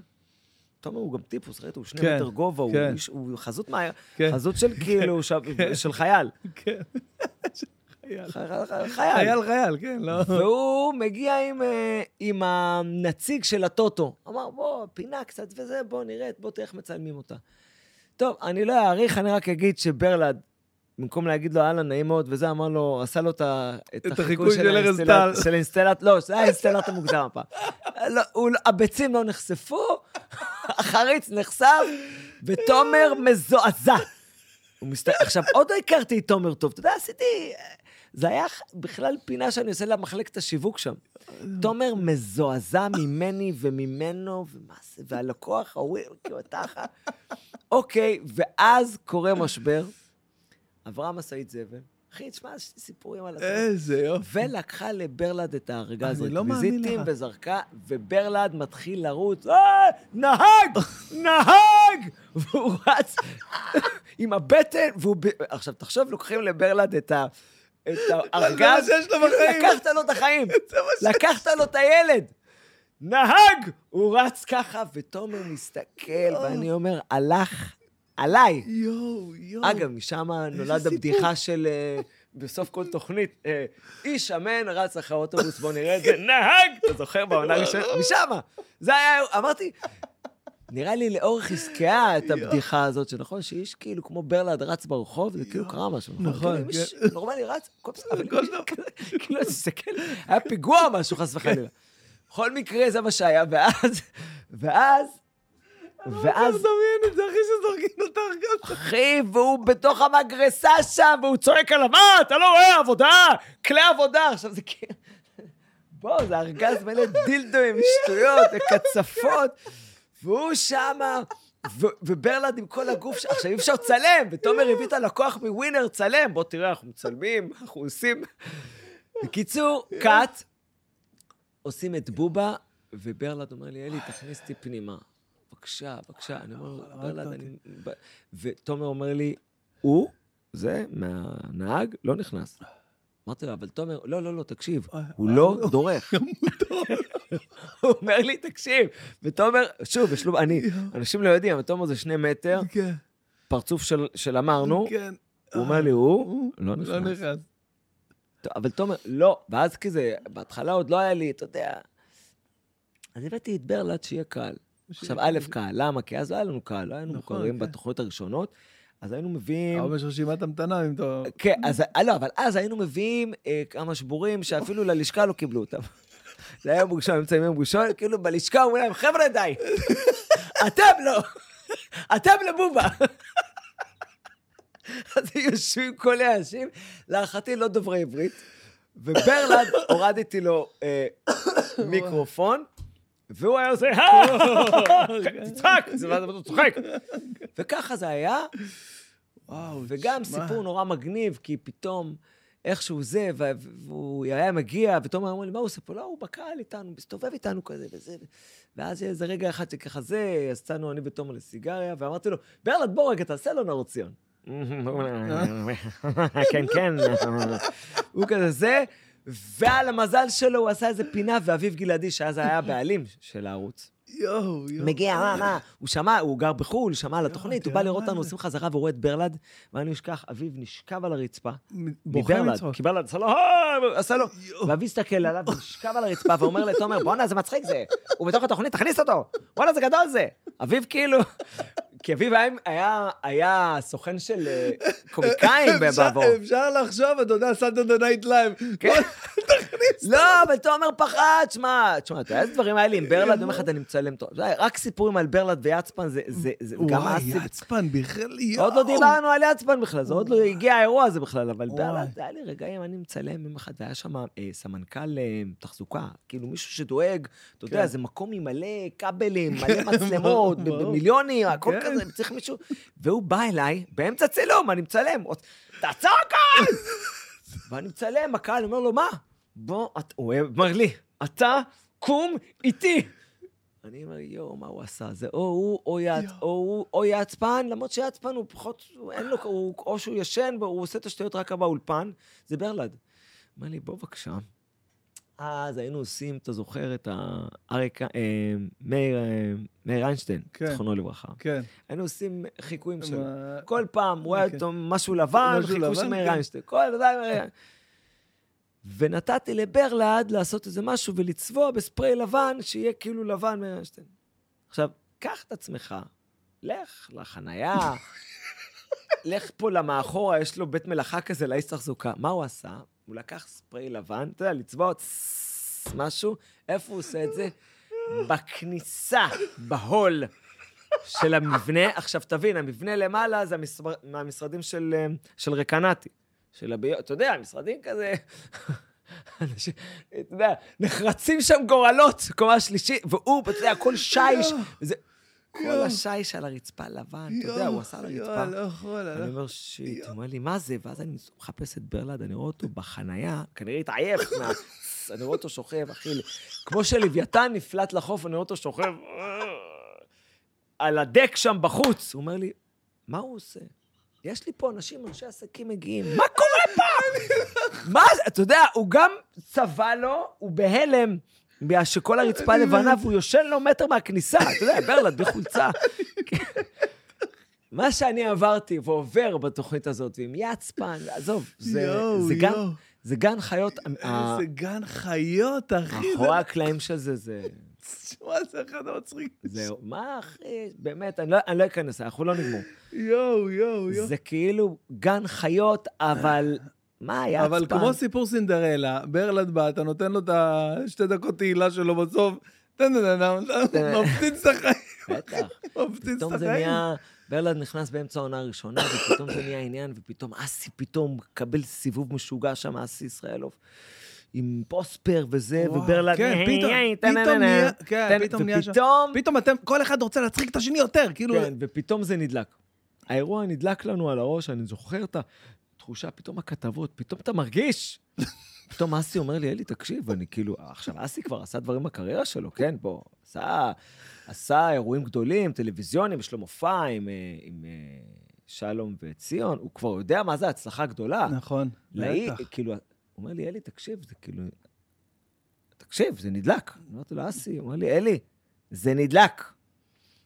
תומר הוא גם טיפוס, ראית? הוא שני כן, מטר גובה, הוא כן. איש- הוא חזות מה... כן. חזות של כאילו, ש- של חייל. כן. חייל. חייל. חייל, חייל, כן, לא... והוא מגיע עם, אה, עם הנציג של הטוטו. אמר, בוא, פינה קצת וזה, בוא נראה, בוא תראה איך מצלמים אותה. טוב, אני לא אעריך, אני רק אגיד שברלד, במקום להגיד לו, אהלן, נעים מאוד, וזה, אמר לו, עשה לו את ה- את החיקוי של ארז טל. של אינסטלט, לא, זה היה האינסטלט המוקדם הפעם. הוא לא- הביצים לא נחשפו, החריץ נחשף, ותומר מזועזע. עכשיו, עוד לא הכרתי את תומר טוב. אתה יודע, עשיתי... זה היה בכלל פינה שאני עושה למחלקת השיווק שם. תומר מזועזע ממני וממנו, ומה זה, והלקוח, ההוא, כאילו, תחה. אוקיי, ואז קורה משבר, עברה משאית זבל. אחי, תשמע, סיפורים על עצמי. איזה יופי. ולקחה לברלד את הארגז אני לא מאמין לך. וזרקה, וברלד מתחיל לרוץ, אה, נהג! נהג! והוא רץ עם הבטן, והוא... עכשיו, תחשוב, לוקחים לברלד את ה... את הארגז, מה שיש לו בחיים. לקחת לו את החיים, זה. לקחת לו את הילד. נהג! הוא רץ ככה, ותומר מסתכל, ואני אומר, הלך עליי. יואו, יואו. אגב, משם נולד. הבדיחה של... אה, בסוף כל תוכנית, אה, איש שמן רץ אחרי האוטובוס, בוא נראה את זה, נהג! אתה זוכר בעונה הראשונה? משם. זה היה, אמרתי, נראה לי לאורך עסקה את הבדיחה הזאת, שנכון שאיש כאילו כמו ברלד רץ ברחוב, זה כאילו קרה משהו. נכון, כאילו, איש כן. נורמלי רץ, הכל בסדר, אבל הכל איש כזה, כאילו, תסתכל, היה פיגוע משהו, חס וחלילה. בכל מקרה, זה מה שהיה, ואז, ואז, ואז... אתה מדמיין את זה, אחי שזורקים את הארגז. אחי, והוא בתוך המגרסה שם, והוא צועק עליו, מה, אתה לא רואה עבודה? כלי עבודה. עכשיו זה כאילו... בוא, זה ארגז מלא דילדואים, שטויות, קצפות, והוא שמה, וברלד עם כל הגוף ש... עכשיו, אי אפשר לצלם, ותומר הביא את הלקוח מווינר, צלם, בוא תראה, אנחנו מצלמים, אנחנו עושים... בקיצור, קאט, עושים את בובה, וברלד אומר לי, אלי, תכניס אותי פנימה. בבקשה, בבקשה. אני אומר אותי. אני... ותומר אומר לי, הוא, זה, מהנהג, לא נכנס. אמרתי לו, אבל תומר, לא, לא, לא, תקשיב, אה, הוא אה, לא לא. דורך. הוא אומר לי, תקשיב. ותומר, שוב, יש לו, אני, אנשים לא יודעים, אבל תומר זה שני מטר, כן, פרצוף של- אמרנו, כן. הוא אומר לי, הוא הוא לא לא נכנס. אבל תומר, לא, ואז כזה, בהתחלה עוד לא היה לי, אתה יודע... אז הבאתי את ברלד שיהיה קהל. עכשיו, א', קהל, למה? כי אז לא היה לנו קהל, לא היינו נכון, מוכרים כן. בתוכניות הראשונות, אז היינו מביאים... אבל יש רשימת המתנה, אם אתה... כן, אז, לא, אבל אז היינו מביאים אה, כמה שבורים שאפילו ללשכה לא קיבלו אותם. זה היה יום ראשון, אמצע יום ראשון, כאילו בלשכה אומרים להם, חבר'ה, די, אתם לא, אתם לבובה. אז יושבים כל האנשים, להערכתי לא דוברי עברית, וברלד, הורדתי לו אה, מיקרופון, והוא היה עושה, "אה, תצחק, אתה צוחק. וככה זה היה, וואו, וגם. סיפור נורא מגניב, כי פתאום איכשהו זה, והוא היה מגיע, ותומר אמר לי, מה הוא עושה פה? לא, הוא בקהל איתנו, מסתובב איתנו כזה וזה. ואז היה איזה רגע אחד שככה זה, יצאנו אני ותומר לסיגריה, ואמרתי לו, ברלד, בוא רגע, תעשה לו נאור ציון. כן, כן. הוא כזה זה, ועל המזל שלו הוא עשה איזה פינה, ואביב גלעדי, שאז היה הבעלים של הערוץ, יואו, יואו. מגיע, מה, מה, הוא שמע, הוא גר בחו"ל, שמע על התוכנית, הוא בא תראה לראות אותנו. עושים חזרה והוא רואה את ברלד, ואני אשכח, אביב נשכב על הרצפה, מברלד. כי ברלד עשה לו, עשה לו. ואביב הסתכל עליו, נשכב על הרצפה, ואומר לתומר, בואנה, זה מצחיק זה, הוא בתוך התוכנית, תכניס אותו, בואנה, זה גדול זה. אביב כאילו, כי אביב היה- היה- סוכן של אה, קומיקאים אפשר- בעבור. אפשר לחשוב, אתה יודע, Saturday Night Live. כן. לא, אבל תומר פחד, שמע, תשמע, אתה יודע איזה דברים היה לי עם ברלד, יום אחד אני מצלם טוב. זה היה רק סיפורים על ברלד ויצפן, זה, זה, זה גם וואי, אסי. יצפן בכלל, יואו. עוד לא דיברנו על יצפן בכלל, זה עוד לא הגיע האירוע הזה בכלל, אבל וואי. ברלד, היה לי רגעים, אני מצלם יום אחד, והיה שם אה, סמנכ"ל אה, תחזוקה, כאילו מישהו שדואג, אתה יודע, כן. זה מקום עם מלא כבלים, מלא מצלמות, ברור. במיליונים, הכל כן. כזה, צריך מישהו, והוא בא אליי, באמצע צילום, אני מצלם, תעצור הקהל! ואני מצלם, הקהל אומר לו, מה? בוא, הוא אומר לי, אתה קום איתי. אני אומר, יואו, מה הוא עשה? זה או הוא, או יעצ... או הוא, או יעצפן, למרות שיעצפן הוא פחות, הוא אין לו, הוא, או שהוא ישן, והוא עושה את השטויות רק באולפן, זה ברלד. אומר לי, בוא בבקשה. אז היינו עושים, אתה זוכר את ה... אריק, אה, מאיר, אה, מאיר איינשטיין, כן. זכרונו לברכה. כן. היינו עושים חיקויים שלו. כל פעם, הוא היה אוקיי. איתו משהו לבן, חיקוי של מאיר כן. איינשטיין. כל דבר... ונתתי לברלד לעשות איזה משהו ולצבוע בספרי לבן, שיהיה כאילו לבן מאיר איינשטיין. עכשיו, קח את עצמך, לך לחנייה, לך פה למאחורה, יש לו בית מלאכה כזה לאיש תחזוקה. מה הוא עשה? הוא לקח ספרי לבן, אתה יודע, לצבוע צס, משהו, איפה הוא עושה את זה? בכניסה, בהול של המבנה. עכשיו, תבין, המבנה למעלה זה המשרד, מהמשרדים של, אה, של רקנטי. של הביו... אתה יודע, משרדים כזה... אנשים, אתה יודע, נחרצים שם גורלות, קומה שלישית, והוא, אתה יודע, הכל שיש, וזה... כל. השיש על הרצפה לבן, אתה יודע, הוא עשה על הרצפה. לא יכול, אני לא אומר, שיט, הוא אומר לי, מה זה? ואז אני מחפש את ברלד, אני רואה אותו בחנייה, כנראה התעייף מה... אני רואה אותו שוכב, אחי, כמו שלוויתן נפלט לחוף, אני רואה אותו שוכב על הדק שם בחוץ. הוא אומר לי, מה הוא עושה? יש לי פה אנשים, אנשי עסקים מגיעים, מה קורה פה? מה זה? אתה יודע, הוא גם צבע לו, הוא בהלם. שכל הרצפה לבנה והוא יושן לו מטר מהכניסה, אתה יודע, ברלד בחולצה. מה שאני עברתי ועובר בתוכנית הזאת, עם יצפן, עזוב, זה, יואו, זה, גן. זה גן חיות, ה- איזה גן חיות, אחי. מאחורי הקלעים של זה, זה, תשמע, זה אחד המצחיק. זה, מה אחי, באמת, אני לא, אני לא אכנס, אנחנו לא נגמור. יואו, יואו, יואו. זה כאילו גן חיות, אבל מה, יצפן? אבל כמו סיפור סינדרלה, ברלד בא, אתה נותן לו את השתי דקות תהילה שלו בסוף, טן, מפציץ את החיים, בטח. מפציץ את פתאום זה החיים. נהיה, ברלד נכנס באמצע העונה הראשונה, ופתאום זה נהיה עניין, ופתאום אסי פתאום מקבל סיבוב משוגע שם, אסי ישראלוב, עם פוספר וזה, וברלד, כן, "היי, פתאום- פתאום טה-נה-נה-נה". נהיה- כן, תן- פתאום נהיה שם- פתאום אתם, כל אחד רוצה להצחיק את השני יותר, כאילו... כן, ופתאום זה נדלק. האירוע נדלק לנו על הראש, אני זוכר את התחושה, פתאום הכתבות, פתאום אתה מרגיש. פתאום אסי אומר לי, אלי, תקשיב, אני כאילו, עכשיו, אסי כבר עשה דברים בקריירה שלו, כן? בוא, עשה, עשה אירועים גדולים, טלוויזיונים, יש לו מופע עם, אה, עם אה, שלום וציון, הוא כבר יודע מה זה הצלחה גדולה. נכון, לאי, בטח. כאילו, הוא אומר לי, אלי, תקשיב, זה כאילו... תקשיב, זה נדלק. אמרתי לו, אסי, הוא אומר לי, אלי, זה נדלק.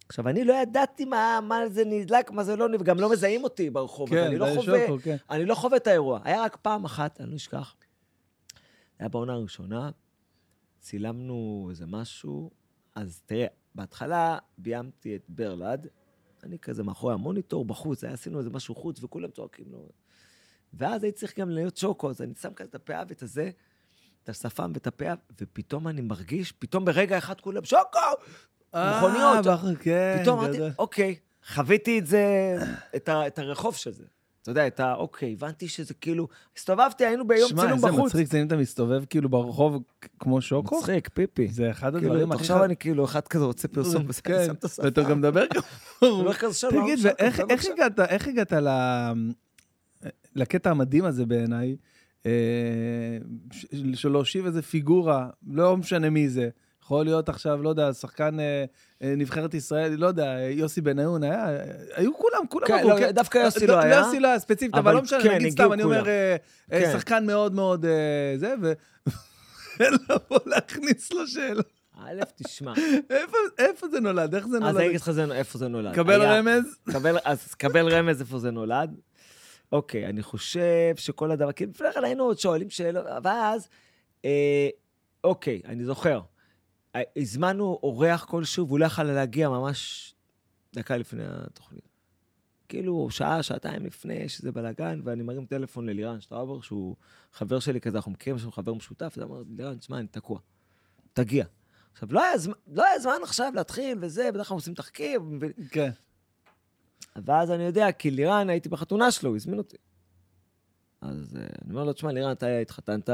עכשיו, אני לא ידעתי מה, מה זה נדלק, מה זה לא נדלק, גם לא מזהים אותי ברחוב, כן, אני לא חווה, שוקו, כן. אני לא חווה את האירוע. היה רק פעם אחת, אני לא אשכח. היה בעונה הראשונה, צילמנו איזה משהו, אז תראה, בהתחלה ביימתי את ברלד, אני כזה מאחורי המוניטור בחוץ, היה עשינו איזה משהו חוץ, וכולם צועקים לו. ואז הייתי צריך גם להיות שוקו, אז אני שם כזה את הפאה ואת הזה, את השפם ואת הפאה, ופתאום אני מרגיש, פתאום ברגע אחד כולם, שוקו! מכוניות. אה, כן, פתאום אמרתי. אוקיי, חוויתי את זה, את, ה, את הרחוב של זה. אתה יודע, את ה... אוקיי, הבנתי שזה כאילו... הסתובבתי, היינו ביום שמע, צילום איזה בחוץ. מצחיק זה אם אתה מסתובב כאילו ברחוב כמו שוקו. מצחיק, פיפי. זה אחד כאילו, הדברים הכי... עכשיו אני כאילו, אחד כזה רוצה פרסום, כן. ואתה גם מדבר שלום, תגיד, ואיך. הגעת. לקטע המדהים הזה בעיניי, אה, של להושיב איזה פיגורה, לא משנה מי זה, יכול להיות עכשיו, לא יודע, שחקן אה, אה, נבחרת ישראל, לא יודע, יוסי בניון, היה, היו כולם, כולם כן, עברו, לא, דווקא יוסי לא היה. יוסי לא היה ספציפית, אבל אבל לא משנה, כן, נגיד סתם, אני אומר, כולם. אה, אה, כן. שחקן מאוד מאוד אה, זה, ו... ולבוא להכניס לו שאלה. א', תשמע. איפה- איפה זה נולד? איך זה אז נולד? אני אגיד לך איפה זה נולד. קבל היה- רמז? קבל, אז קבל רמז איפה זה נולד. אוקיי, אני חושב שכל הדבר, כאילו, לפני כן היינו עוד שואלים שאלות, ואז, אה, אוקיי, אני זוכר. הזמנו אורח כלשהו, והוא לא יכל להגיע ממש דקה לפני התוכנית. כאילו, שעה, שעתיים לפני, יש איזה בלאגן, ואני מרים טלפון ללירן שטראובר, שהוא חבר שלי כזה, אנחנו מכירים, לנו חבר משותף, אז אמר, לירן, תשמע, אני תקוע. תגיע. עכשיו, לא היה, זמן, לא היה זמן עכשיו להתחיל וזה, בדרך כלל עושים תחקיר, ו- כן. ואז אני יודע, כי לירן, הייתי בחתונה שלו, הוא הזמין אותי. אז אה, אני אומר לו, תשמע, לירן, אתה התחתנת,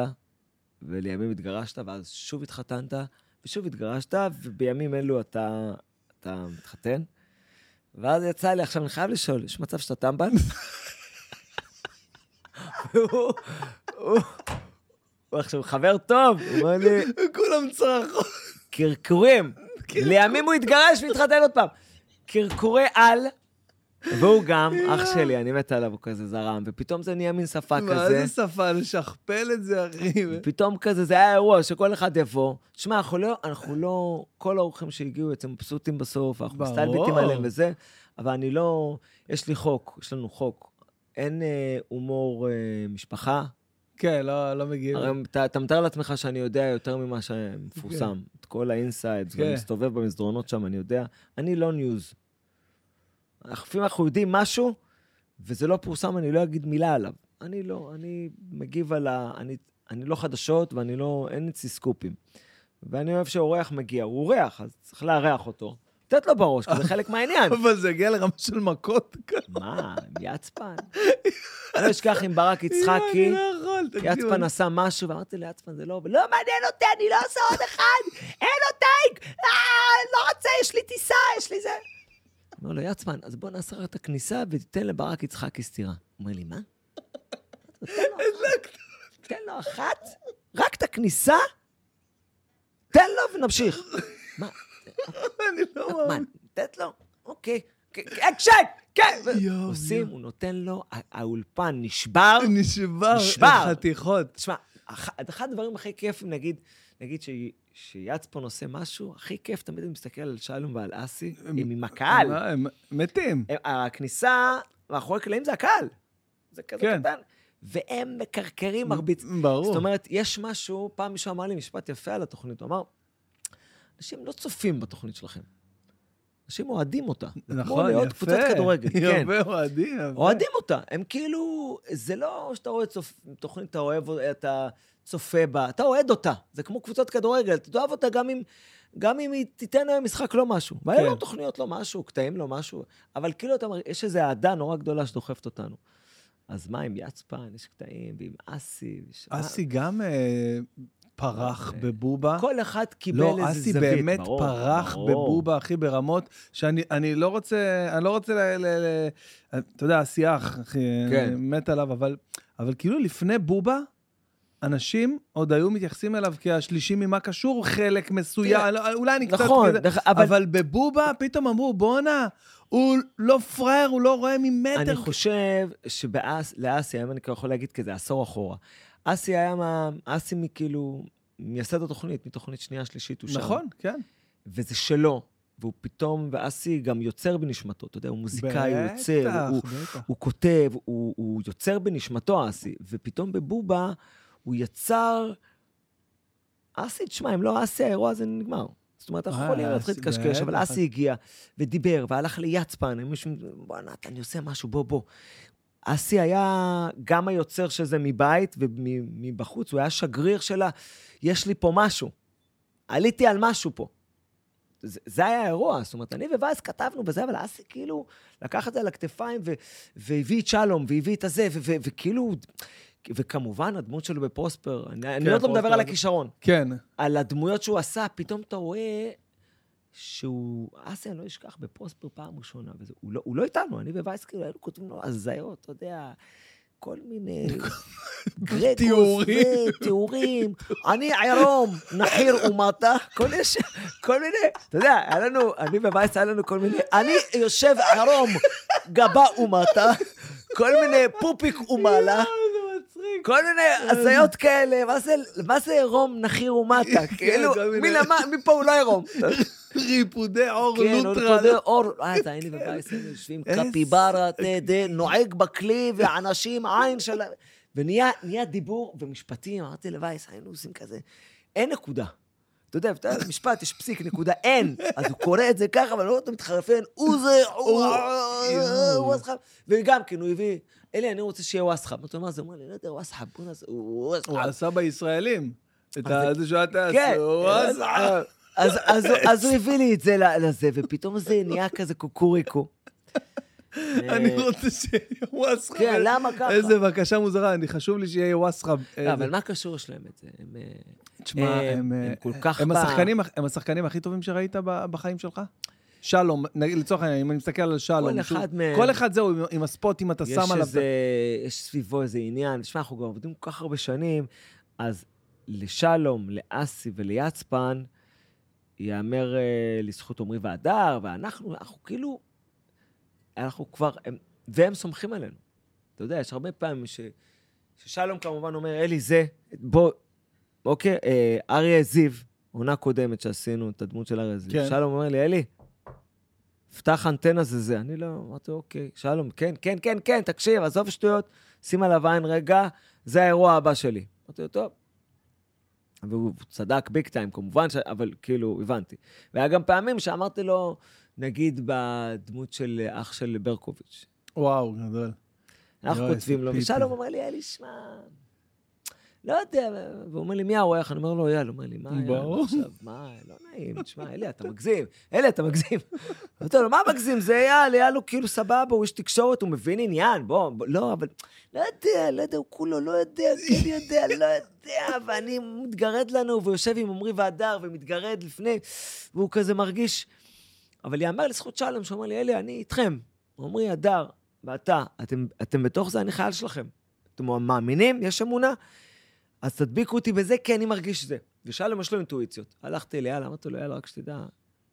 ולימים התגרשת, ואז שוב התחתנת, ושוב התגרשת, ובימים אלו אתה, אתה מתחתן. ואז יצא לי, עכשיו אני חייב לשאול, יש מצב שאתה טמבל? והוא, הוא, הוא עכשיו חבר טוב, הוא אומר לי, כולם צרחות. קרקורים, לימים הוא התגרש והתחתן עוד פעם. קרקורי על, והוא גם, אח שלי, אני מת עליו, הוא כזה זרם, ופתאום זה נהיה מין שפה מה כזה. זה שפה? לשכפל את זה, אחי. פתאום כזה, זה היה אירוע שכל אחד יבוא. תשמע, אנחנו לא, אנחנו לא, כל האורחים שהגיעו יוצאים מבסוטים בסוף, אנחנו. מסתלבטים עליהם וזה, אבל אני לא, יש לי חוק, יש לנו חוק. אין אה, הומור אה, משפחה. כן, לא לא מגיעים. הרי אתה, אתה מתאר לעצמך שאני יודע יותר ממה שמפורסם. את כל ה insides, כן. ואני מסתובב במסדרונות שם, אני יודע. אני לא news. לפעמים אנחנו יודעים משהו, וזה לא פורסם, אני לא אגיד מילה עליו. אני לא, אני מגיב על ה... אני, אני לא חדשות, ואני לא... אין אצלי סקופים. ואני אוהב שאורח מגיע, הוא אורח, אז צריך לארח אותו. לתת לו בראש, כי זה חלק מהעניין. אבל זה הגיע לרמה של מכות. מה, יצפן? אני לא אשכח עם ברק יצחקי. לא. יצפן עשה משהו, ואמרתי ליצפן, זה לא, לא מעניין אותי, אני לא עושה עוד אחד, אין עוד טייק, אה, לא רוצה, יש לי טיסה, יש לי זה. אומר לו, יצפן, אז בוא נעשה רק את הכניסה ותיתן לברק יצחקי סטירה. הוא אומר לי, מה? תן לו- אחת, רק את הכניסה, תן לו ונמשיך. מה? אני לא מאמין. לתת לו? אוקיי. אקשן! כן! יואו, עושים, יואו. הוא נותן לו, האולפן נשבר. נשבר. נשבר. חתיכות. תשמע, אח- אחד הדברים הכי כיפים, נגיד, נגיד ש- שיצפון עושה משהו, הכי כיף, תמיד אני מסתכל על שלום ועל אסי, הם עם הקהל. הם מתים. הכניסה מאחורי הקלעים זה הקהל. זה כזה כן. קטן. והם מקרקרים מרביץ. ברור. זאת אומרת, יש משהו, פעם מישהו אמר לי משפט יפה על התוכנית, הוא אמר, אנשים לא צופים בתוכנית שלכם. אנשים אוהדים אותה. כמו נכון, יפה. קבוצת כדורגל, כן. יפה, אוהדים. יפה. אוהדים אותה. הם כאילו, זה לא שאתה רואה צופ... תוכנית, אתה אוהב, אתה צופה בה, אתה אוהד אותה. זה כמו קבוצת כדורגל, אתה תאהב אותה גם אם, גם אם היא תיתן היום משחק לא משהו. והיו כן. לו תוכניות לא משהו, קטעים לא משהו, אבל כאילו אתה מרגיש, יש איזו אהדה נורא גדולה שדוחפת אותנו. אז מה עם יצפן, יש קטעים, ועם אסי. וש- אסי גם אה, פרח אה, בבובה. כל אחד קיבל לא, איזה אסי זווית. באמת ברור, פרח ברור. בבובה, אחי, ברמות שאני אני לא רוצה, אני לא רוצה ל... ל, ל אתה יודע, אסי אח, אחי, כן. אני מת עליו, אבל, אבל כאילו לפני בובה, אנשים עוד היו מתייחסים אליו כהשלישי ממה קשור, חלק מסוים, לא, אולי אני קצת... נכון, אבל... בבובה פתאום אמרו, בואנה, הוא לא פראייר, הוא לא רואה ממטר. אני חושב שלאסי, היום אני יכול להגיד כזה עשור אחורה, אסי היה מה... אסי מכאילו, מייסד התוכנית, מתוכנית שנייה, שלישית, הוא שם. נכון, כן. וזה שלו. והוא פתאום, ואסי גם יוצר בנשמתו, אתה יודע, הוא מוזיקאי, הוא יוצר, הוא, כותב, הוא, הוא יוצר בנשמתו, אסי. ופתאום בבובה הוא יצר... אסי, תשמע, אם לא אסי, האירוע הזה נגמר. זאת אומרת, אנחנו אה, יכולים להתחיל אסי, להתקשקש, אבל. אסי הגיע ודיבר והלך ליצפן, הם מישהו, בוא נתן, אני עושה משהו, בוא, בוא. אסי היה גם היוצר של זה מבית ומבחוץ, הוא היה שגריר של ה... יש לי פה משהו. עליתי על משהו פה. זה, זה היה האירוע, זאת אומרת, אני ווייס כתבנו וזה, אבל אסי כאילו לקח את זה על הכתפיים והביא את שלום, והביא את הזה, וכאילו... וכמובן, הדמות שלו בפרוספר, אני, אני עוד לא מדבר על הכישרון. כן. על הדמויות שהוא עשה, פתאום אתה רואה שהוא... אסי, אני לא אשכח, בפרוספר פעם ראשונה, וזה, הוא, לא, הוא לא איתנו, אני ווייס כאילו היינו כותבים לו הזיות, אתה יודע, כל מיני... גרקוס, תיאורים. תיאורים. אני עירום, נחיר ומטה, כל מיני... ש- כל מיני... אתה יודע, היה לנו, אני ווייס היה לנו כל מיני... אני יושב עירום, גבה ומטה, כל מיני פופיק ומעלה. כל מיני הזיות כאלה, מה זה, עירום נחיר ומטה? כאילו, כל מיני- מי למה, מפה הוא לא עירום. ריפודי עור כן, לוטרה. נקודי אור, אה, אתה היינו בבייס, היינו יושבים קפיברה, תדה, נוהג בכלי, ואנשים, עין של... ה- ונהיה נהיה דיבור ומשפטים, אמרתי לווייס, היינו עושים כזה, אין נקודה. אתה יודע, אתה יודע, משפט, יש פסיק, נקודה, אין. אז הוא קורא את זה ככה, אבל לא אתה מתחרפן, הוא זה, הוא... יואו. הוא אסחב. וגם כן, הוא הביא, אלי, אני רוצה שיהיה וואסחב. אמרתי לו, מה זה? הוא אמר לי, לא יודע, וואסחב, בוא נעשה, הוא הוא וואסחב. עשה בישראלים. את זה- שהוא היה עשה. אז, הוא הביא לי את זה לזה, ופתאום זה נהיה כזה קוקוריקו. אני אה, רוצה שיהיה וואסחב. כן, למה ככה? איזה בקשה מוזרה, אני חשוב לי שיהיה וואסחב. לא, אבל מה קשור יש להם את זה? הם, אה, תשמע, הם- הם הם אה, כל כך הם ב- השחקנים- הם השחקנים הכי טובים שראית בחיים שלך? שלום, לצורך העניין, אם אני מסתכל על שלום, כל שהוא- אחד מהם- כל אחד זהו, עם- עם הספוט, אם אתה שם עליו... איזה, יש סביבו איזה עניין. תשמע, אנחנו כבר עובדים כל כך הרבה שנים, אז לשלום, לאסי וליצפן, ייאמר אה, לזכות עמרי והדר, ואנחנו, אנחנו כאילו, אנחנו כבר, הם, והם סומכים עלינו. אתה יודע, יש הרבה פעמים ש, ששלום כמובן אומר, אלי, זה, בוא, אוקיי, אה, אריה זיו, עונה קודמת שעשינו, את הדמות של אריה זיו. כן. שלום אומר לי, אלי, פתח אנטנה זה זה. אני לא, אמרתי, אוקיי, שלום, כן, כן, כן, כן, תקשיב, עזוב שטויות, שים עליו עין רגע, זה האירוע הבא שלי. אמרתי לו, טוב. והוא צדק ביג טיים, כמובן, ש... אבל כאילו, הבנתי. והיה גם פעמים שאמרתי לו, נגיד בדמות של אח של ברקוביץ', וואו, גדול. אנחנו כותבים לו. ושלום אומר לי, אלי, שמע, לא יודע, והוא אומר לי, מי האורח? אני אומר לו, יאללה, הוא אומר לי, מה ברור. עכשיו? מה, לא נעים, תשמע, אלי, אתה מגזים, אלי, אתה מגזים. אמרתי לו, מה מגזים? זה אייל, אייל הוא כאילו סבבה, הוא איש תקשורת, הוא מבין עניין, בוא, לא, אבל, לא יודע, לא יודע, הוא כולו לא יודע, כן יודע, לא יודע, ואני מתגרד לנו, ויושב עם עמרי והדר, ומתגרד לפני, והוא כזה מרגיש... אבל יאמר לזכות שלום, שהוא אומר לי, אלי, אני איתכם. עמרי, הדר, ואתה, אתם, אתם בתוך זה, אני חייל שלכם. אתם מאמינים? יש אמונה? אז תדביקו אותי בזה, כי אני מרגיש זה. ושלום, יש לו אינטואיציות. הלכתי ליאללה, אמרתי לו, יאללה, רק שתדע,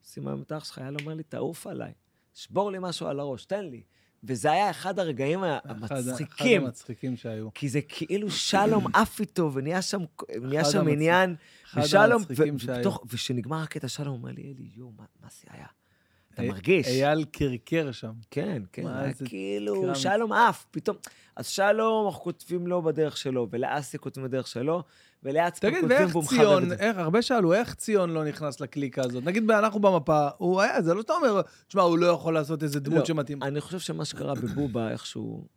שים היום את האח שלך, יאללה אומר לי, תעוף עליי, שבור לי משהו על הראש, תן לי. וזה היה אחד הרגעים המצחיקים. אחד המצחיקים שהיו. כי זה כאילו שלום עף איתו, ונהיה שם, נהיה שם המצחיק- עניין, אחד ושלום, המצחיקים ו- שהיו. ופתאום- ושנגמר הקטע, שלום אומר לי, אלי, יואו, מה מה זה היה? אתה אי- מרגיש. אייל קרקר שם. כן, כן, מה, היה איזה כאילו. שלום עף, פתאום. אז שלום, אנחנו כותבים לו בדרך שלו, ולאסי כותבים בדרך שלו, וליצפן תגיד, כותבים ואיך והוא ציון, את זה. איך, הרבה שאלו, איך ציון לא נכנס לקליקה הזאת? נגיד, אנחנו במפה, הוא היה, זה לא שאתה אומר, תשמע, הוא לא יכול לעשות איזה דמות לא, שמתאים. אני חושב שמה שקרה בבובה איכשהו,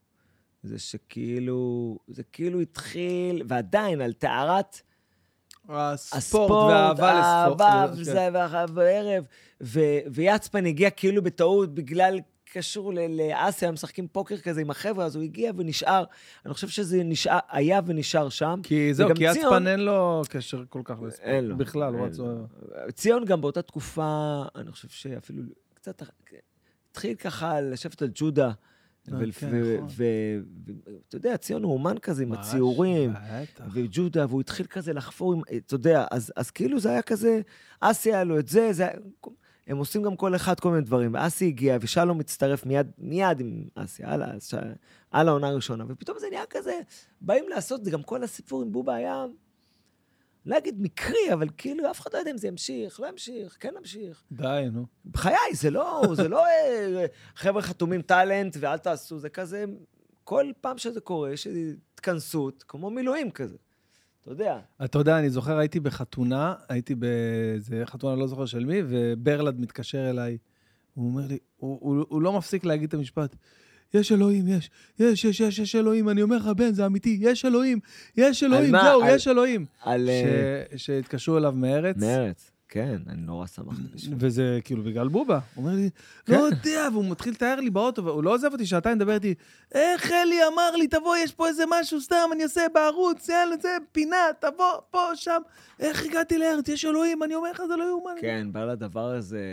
זה שכאילו, זה כאילו התחיל, ועדיין, על טהרת הספורט והאהבה לספורט. האהבה, כן. וזה, והאהבה בערב, ויצפן הגיע כאילו בטעות בגלל, קשור לאסיה, משחקים פוקר כזה עם החבר'ה, אז הוא הגיע ונשאר. אני חושב שזה נשאר, היה ונשאר שם. כי זהו, כי ציון- יצפן אין לו קשר כל כך לספורט. אין לו. בכלל, הוא רצו... ציון גם באותה תקופה, אני חושב שאפילו קצת, התחיל ככה לשבת על ג'ודה. אה, ול- כן, נכון. יודע, ציון הוא אומן כזה עם הציורים. וג'ודה, והוא התחיל כזה לחפור עם, אתה יודע, אז, אז כאילו זה היה כזה, אסי היה לו את זה, זה היה, הם עושים גם כל אחד כל מיני דברים. ואסי הגיע, ושלום מצטרף מיד, מיד עם אסי, ש... על העונה הראשונה, ופתאום זה נהיה כזה, באים לעשות, זה גם כל הסיפור עם בובה היה, לא אגיד מקרי, אבל כאילו אף אחד לא יודע אם זה ימשיך, לא ימשיך, כן ימשיך. די, נו. בחיי, זה לא, זה לא אה, חבר'ה חתומים טאלנט ואל תעשו, זה כזה, כל פעם שזה קורה, יש איזו התכנסות, כמו מילואים כזה. אתה יודע. אתה יודע, אני זוכר, הייתי בחתונה, הייתי באיזה חתונה, לא זוכר של מי, וברלד מתקשר אליי. הוא אומר לי, הוא, הוא, הוא לא מפסיק להגיד את המשפט, יש אלוהים, יש, יש, יש, יש, יש אלוהים. אני אומר לך, בן, זה אמיתי, יש אלוהים, יש אלוהים, מה? זהו, על- יש אלוהים. על... אה, ש- שהתקשרו אליו מארץ, מרץ, כן, אני נורא שמחתי בשבילו. וזה כאילו בגלל בובה. הוא אומר לי, כן. לא יודע, והוא מתחיל לתאר לי באוטו, והוא לא עוזב אותי שעתיים, מדבר איתי, איך אלי אמר לי, תבוא, יש פה איזה משהו סתם, אני עושה בערוץ, יאללה, זה, פינה, תבוא, פה, שם. איך הגעתי לארץ? יש אלוהים, אני אומר לך, זה לא יאומן. כן, בא לדבר הזה...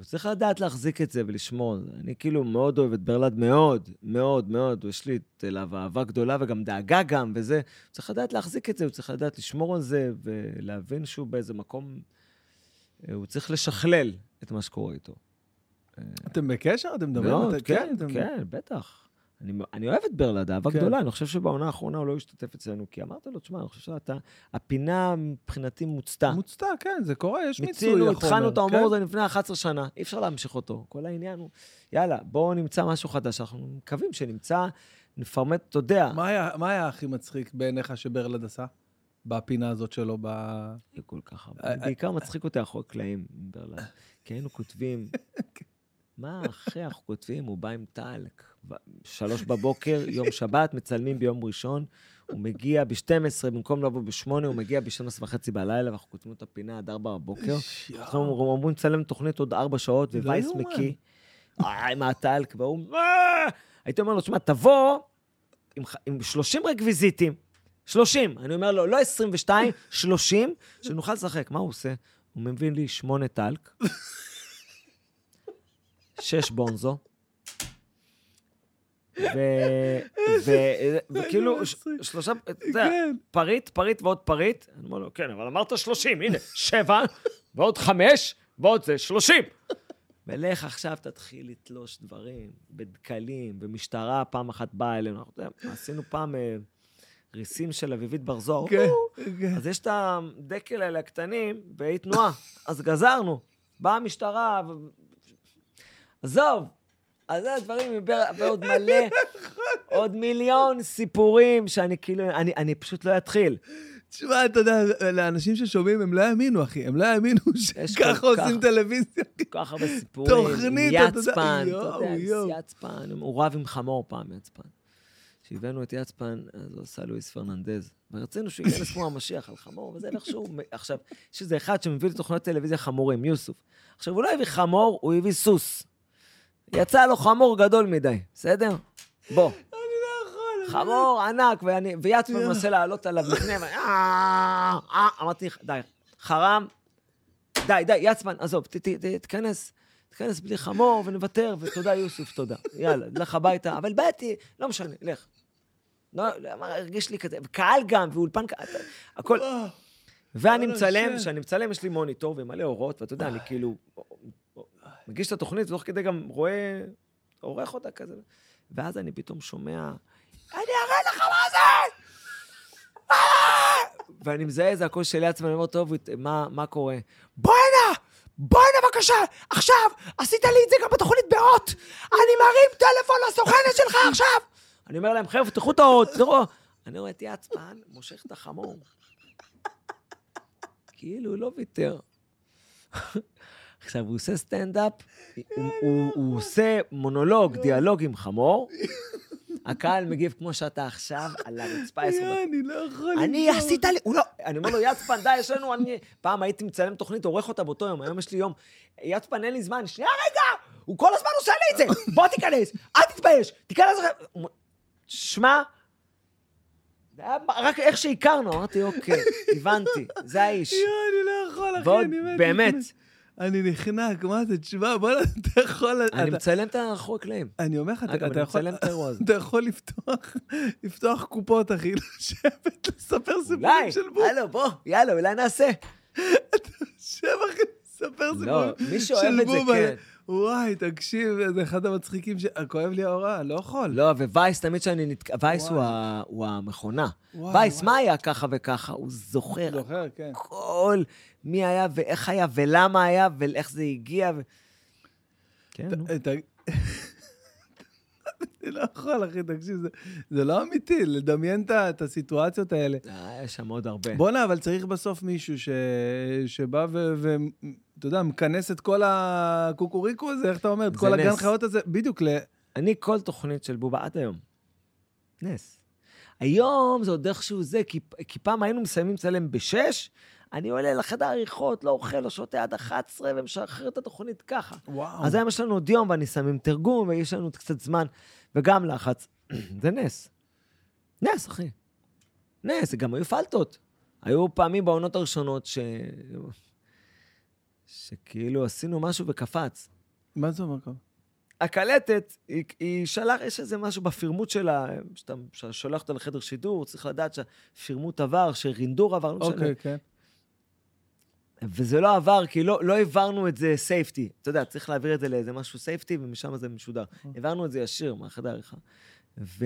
הוא צריך לדעת להחזיק את זה ולשמור. אני כאילו מאוד אוהב את ברלד, מאוד, מאוד, מאוד. יש לי אליו אהבה גדולה וגם דאגה גם, וזה. הוא צריך לדעת להחזיק את זה, הוא צריך לדעת לשמור על זה ולהבין שהוא באיזה מקום... אה, הוא צריך לשכלל את מה שקורה איתו. אתם בקשר? אתם מדברים? מאוד, אתה- כן, אתם- כן, בטח. אני, אני אוהב את ברלד, אהבה כן. גדולה. אני חושב שבעונה האחרונה הוא לא השתתף אצלנו, כי אמרת לו, תשמע, אני חושב שאתה... הפינה מבחינתי מוצתה. מוצתע, כן, זה קורה, יש מיצוי מיצינו, החומר. התחלנו את ההומור כן? הזה לפני 11 שנה, אי אפשר להמשיך אותו. כל העניין הוא, יאללה, בואו נמצא משהו חדש. אנחנו מקווים שנמצא, נפרמט, אתה יודע. מה היה- מה היה הכי מצחיק בעיניך שברלד עשה? בפינה הזאת שלו, ב... יהיה כל כך הרבה. אה, בעיקר מצחיק אותי אחרי הקלעים, ברלד. כי היינו כותבים, מה אחי, אנחנו כותבים, הוא בא עם טלק. שלוש בבוקר, יום שבת, מצלמים ביום ראשון, הוא מגיע ב-12, במקום לבוא ב-8, הוא מגיע ב-12 וחצי בלילה, ואנחנו כותבים את הפינה עד 4 בבוקר. אנחנו אומרים לצלם תוכנית עוד ארבע שעות, לא ווייס. מקיא. עם הטלק, והוא... הייתי אומר לו, תשמע, תבוא עם ח- עם 30 רקוויזיטים, 30, אני אומר לו, לא 22, 30, שנוכל לשחק. מה הוא עושה? הוא מביא לי שמונה טלק, שש בונזו, וכאילו, מצחיק. שלושה, אתה יודע, כן. פריט, פריט ועוד פריט. אני אומר לו, כן, אבל אמרת 30, הנה, שבע, ועוד חמש, ועוד זה, 30. ולך עכשיו תתחיל לתלוש דברים בדקלים, ומשטרה פעם אחת באה אלינו. אנחנו, אתה יודע, עשינו פעם אה, ריסים של אביבית בר זוהר. כן, כן. אז יש את הדקל האלה הקטנים, והיא תנועה. אז גזרנו. באה המשטרה. עזוב. אז זה הדברים, ועוד מלא, עוד מיליון סיפורים שאני כאילו, אני, אני פשוט לא אתחיל. תשמע, אתה יודע, לאנשים ששומעים, הם לא יאמינו, אחי. הם לא יאמינו שככה עושים טלוויזיה. כל כך הרבה סיפורים. תוכנית, עם אתה יודע, יצפן, אתה יודע. יצפן, הוא רב עם חמור פעם, יצפן. כשהבאנו את יצפן, אז הוא עשה לואיס פרננדז. ורצינו שהוא ייכנס כמו המשיח על חמור, וזה איכשהו... עכשיו, יש איזה אחד שמביא לתוכניות טלוויזיה חמורים, יוסוף. עכשיו, הוא לא הביא חמור, הוא הביא סוס. יצא לו חמור גדול מדי, בסדר? בוא. חמור ענק, ואני- ויצפן יואו. מנסה לעלות עליו לפני, ו- אה, אה, אמרתי, די, חרם, די, די, יצפן, עזוב, ת- ת- ת- תיכנס, תיכנס בלי חמור ונוותר, ותודה, יוסוף, תודה. יאללה, לך הביתה, אבל באתי, לא משנה, לך. לא, לא, הרגיש לי כזה, וקהל גם, ואולפן, הכל. ואני מצלם. כשאני מצלם יש לי מוניטור ומלא אורות, ואתה יודע, אני כאילו מגיש את התוכנית, ותוך כדי גם רואה, עורך אותה כזה. ואז אני פתאום שומע, אני אראה לך מה זה! אה!" ואני מזהה איזה הקול של יצמן, אני אומר, טוב, מה, מה קורה? בוא הנה! בוא הנה בבקשה! עכשיו! עשית לי את זה גם בתוכנית באות! אני מרים טלפון לסוכנת שלך עכשיו! אני אומר להם, חבר'ה, תפתחו את האורות, תראו. אני רואה את יצפן, מושך את החמור. כאילו, לא ויתר. עכשיו, הוא עושה סטנדאפ, הוא, הוא, הוא עושה מונולוג, דיאלוג עם חמור, הקהל מגיב כמו שאתה עכשיו, על הרצפה עשר יואו, דקות. אני לא יכול... אני לסבול. עשית לי, הוא לא, אני אומר לו, יצפן, די, יש לנו, אני... פעם הייתי מצלם תוכנית, עורך אותה באותו יום, היום יש לי יום. יצפן, אין לי זמן, שנייה רגע, הוא כל הזמן עושה לי את זה, בוא תיכנס, אל תתבייש, תיכנס... שמע, רק איך שהכרנו, אמרתי, אוקיי, הבנתי, זה האיש. יואו, אני לא יכול, אחי, אני מת. באמת, אני נחנק, מה זה? תשמע, בוא'נה, אתה יכול... אני אתה- מצלם את האחורי קלעים. אני אומר לך, אתה- אגב, אתה אני יכול... מצלם את האירוע הזה. אתה יכול לפתוח, לפתוח קופות, אחי, לשבת, לספר סיפורים אולי, של בוב. הלו, בוא, יאללה, אולי נעשה. שב, אחי, לספר לא, סיפורים מי שאוהב של את זה. כן. וואי, תקשיב, זה אחד המצחיקים ש... כואב לי ההוראה, לא יכול. לא, ווייס, תמיד כשאני נתקע, וייס הוא. ה- הוא המכונה. וואי, וייס, וואי. מה היה ככה וככה? הוא זוכר זוכר, כן. הכל, מי היה ואיך היה ולמה היה ואיך זה הגיע. ו... כן, נו. אני לא יכול, אחי, תקשיב, זה- זה לא אמיתי, לדמיין את הסיטואציות האלה. אה, יש שם עוד הרבה. בואנה, אבל צריך בסוף מישהו ש... שבא ו... ו... אתה יודע, מכנס את כל הקוקוריקו הזה, איך אתה אומר? את כל הגן. חיות הזה, בדיוק, ל... אני כל תוכנית של בובה עד היום. נס. היום זה עוד איכשהו זה, כי, כי פעם היינו מסיימים לצלם בשש, אני עולה לחדר עריכות, לא אוכל, לא שותה עד 11 ומשחרר את התוכנית ככה. וואו. אז היום יש לנו עוד יום ואני שם עם תרגום, ויש לנו קצת זמן, וגם לחץ. זה נס. נס, אחי. נס, גם היו פלטות. היו פעמים בעונות הראשונות ש... שכאילו עשינו משהו וקפץ. מה זה אומר ככה? הקלטת, היא, היא שלח, יש איזה משהו בפורמט שלה, שאתה שולח אותה לחדר שידור, צריך לדעת שהפורמט עבר, שהרינדור עבר, לא משנה. אוקיי, כן. וזה לא עבר, כי לא, לא העברנו את זה safety. אתה יודע, צריך להעביר את זה לאיזה משהו safety, ומשם זה משודר. העברנו את זה ישיר מהחדר העריכה. ו...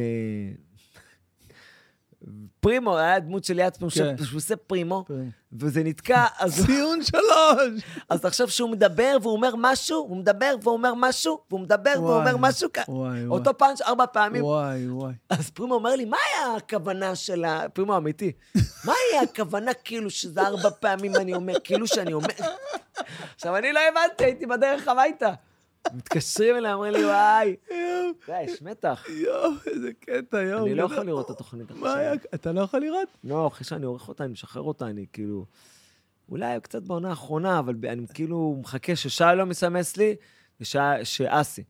פרימו, היה דמות של יד פעם, כן. שהוא עושה פרימו. וזה נתקע, אז, ציון שלוש! אז תחשוב שהוא מדבר והוא אומר משהו, הוא מדבר והוא אומר משהו, והוא מדבר והוא וואי, אומר משהו, וואי. אותו פאנץ' ארבע פעמים. וואי, וואי. אז פרימו אומר לי, מה היה הכוונה של ה... פרימו אמיתי. מה היה הכוונה כאילו שזה ארבע פעמים אני אומר, כאילו שאני אומר... עכשיו, אני לא הבנתי, הייתי בדרך הביתה. מתקשרים אליי, אומרים לי, וואי, די, יש מתח. יואו, איזה קטע, יואו. אני לא. יכול לראות את התוכנית מה היה? עכשיו. אתה לא יכול לראות? לא, אחרי שאני עורך אותה, אני משחרר אותה, אני כאילו... אולי קצת בעונה האחרונה, אבל אני כאילו מחכה ששלום יסמס לי ושאסי.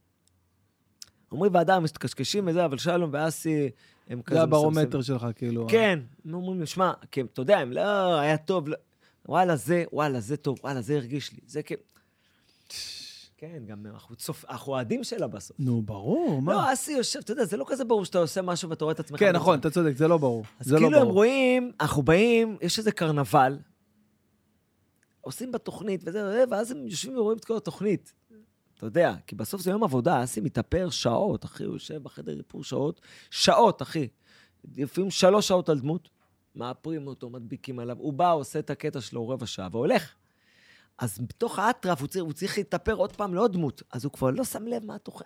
עמרי והדר מתקשקשים וזה, אבל שלום ואסי הם כזה... זה. הברומטר שלך, כאילו. כן, הם אומרים לי, שמע, כן, אתה יודע, הם לא, היה טוב, לא, וואלה, זה, וואלה, זה טוב, וואלה, זה הרגיש לי, זה כן. כן, גם אנחנו צופ... אנחנו אוהדים שלה בסוף. נו, ברור, מה? לא, אסי יושב, אתה יודע, זה לא כזה ברור שאתה עושה משהו ואתה רואה את עצמך. כן, בזה. נכון, אתה צודק, זה לא ברור. אז לא כאילו הם ברור. רואים, אנחנו באים, יש איזה קרנבל, עושים בתוכנית וזה, וזה, ואז הם יושבים ורואים את כל התוכנית. אתה יודע, כי בסוף זה יום עבודה, אסי מתאפר שעות, אחי, הוא יושב בחדר איפור שעות, שעות, אחי. לפעמים שלוש שעות על דמות, מאפרים אותו, מדביקים עליו, הוא בא, עושה את הקטע שלו רבע שעה והולך. אז בתוך האטרף הוא צריך, הוא צריך להתאפר עוד פעם לעוד דמות, אז הוא כבר לא שם לב מה התוכן.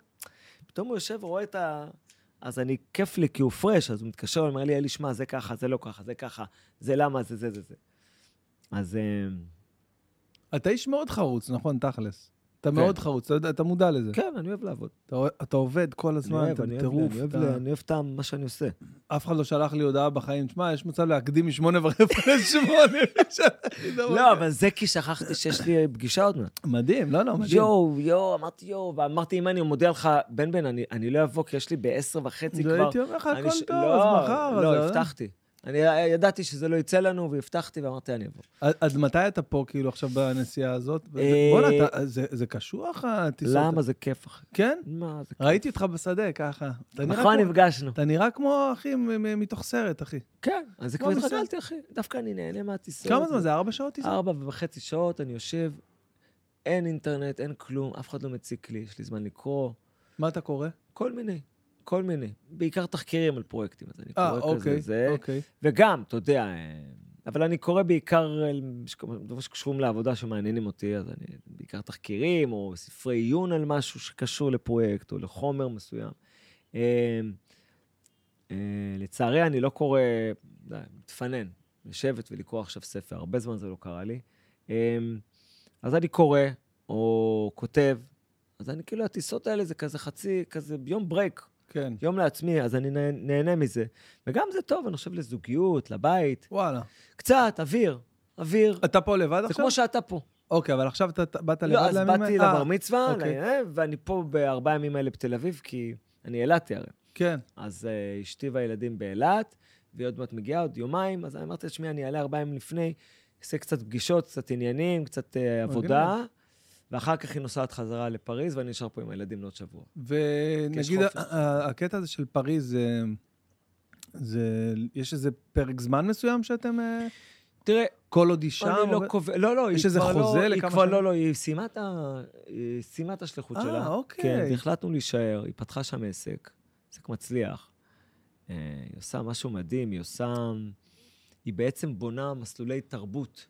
פתאום הוא יושב ורואה את ה... אז אני, כיף לי, כי הוא פרש, אז הוא מתקשר, הוא אומר לי, אלי, שמע, זה ככה, זה לא ככה, זה ככה, זה למה, זה זה זה זה. אז אה, אתה איש מאוד חרוץ, נכון, תכלס. אתה כן. מאוד חרוץ, אתה מודע לזה. כן, אני אוהב לעבוד. אתה עובד כל הזמן, אתה בטירוף. אני אוהב, אני אוהב את מה שאני עושה. אף אחד לא שלח לי הודעה בחיים, תשמע, יש מצב להקדים משמונה ורבע לשמונה. לא. אבל זה כי שכחתי שיש לי פגישה עוד מעט. מדהים, לא, לא, מדהים. יואו, יואו, אמרתי יואו, ואמרתי, אם אני מודיע לך, בן בן, אני- לא אבוא, כי יש לי בעשר וחצי לא כבר. הייתי אומר לך, הכל טוב, לא, אז מחר. לא, אז- הבטחתי. אני ידעתי שזה לא יצא לנו, והבטחתי, ואמרתי, אני אבוא. עד- מתי אתה פה, כאילו, עכשיו בנסיעה הזאת? אה, בוא'נה, זה- קשוח, הטיסות? למה זה כיף, אחי? כן? מה זה כיף? ראיתי אותך בשדה, ככה. נכון, נפגשנו. אתה נראה כמו, אחי, מתוך סרט, אחי. כן, אז זה כמו כבר. התרגלתי, אחי. דווקא אני נהנה מהטיסות. כמה זמן זה? ארבע שעות טיסה? ארבע וחצי שעות, אני יושב, אין אינטרנט, אין כלום, אף אחד לא מציק לי, יש לי זמן לקרוא, מה אתה קורא? כל מיני, כל מיני. בעיקר תחקירים על פרויקטים, אז אני אה, קורא כזה, אוקיי, זה. אוקיי. וגם, אתה יודע, אה, אבל אני קורא בעיקר דברים שקשורים לעבודה שמעניינים אותי, אז אני בעיקר תחקירים, או ספרי עיון על משהו שקשור לפרויקט, או לחומר מסוים. אה, אה, לצערי, אני לא קורא, די, מתפנן, לשבת ולקרוא עכשיו ספר, הרבה זמן זה לא קרה לי. אה, אז אני קורא, או כותב, אז אני כאילו, הטיסות האלה זה כזה חצי, כזה יום ברייק, כן. יום לעצמי, אז אני נה- נהנה מזה. וגם זה טוב, אני חושב, לזוגיות, לבית. וואלה. קצת, אוויר, אוויר. אתה פה לבד זה עכשיו? כמו שאתה פה. אוקיי, אבל עכשיו אתה באת לבד לא, אז לימים באתי האלה? לבר אה, מצווה, אוקיי. ל- ואני פה בארבעה ימים האלה בתל אביב, כי אני אילתי הרי. כן. אז uh, אשתי והילדים באילת, והיא עוד מעט מגיעה, עוד יומיים, אז אני אמרתי לה, שמי, אני אעלה ארבעה ימים לפני, אעשה קצת פגישות, קצת עניינים, קצת uh, עבודה, ואחר כך היא נוסעת חזרה לפריז, ואני נשאר פה עם הילדים לעוד שבוע. ונגיד, הקטע הזה של פריז, זה... זה... יש איזה פרק זמן מסוים שאתם... אה, תראה, כל עוד היא שם? אני לא קובע, לא, לא, יש איזה לא, חוזה היא לכמה שנים? לא, לא, היא סיימה את ה- היא סיימה את השליחות אה, שלה. אוקיי. כן, והחלטנו להישאר, היא פתחה שם עסק, עסק מצליח. אה, היא עושה משהו מדהים, היא עושה... היא בעצם בונה מסלולי תרבות.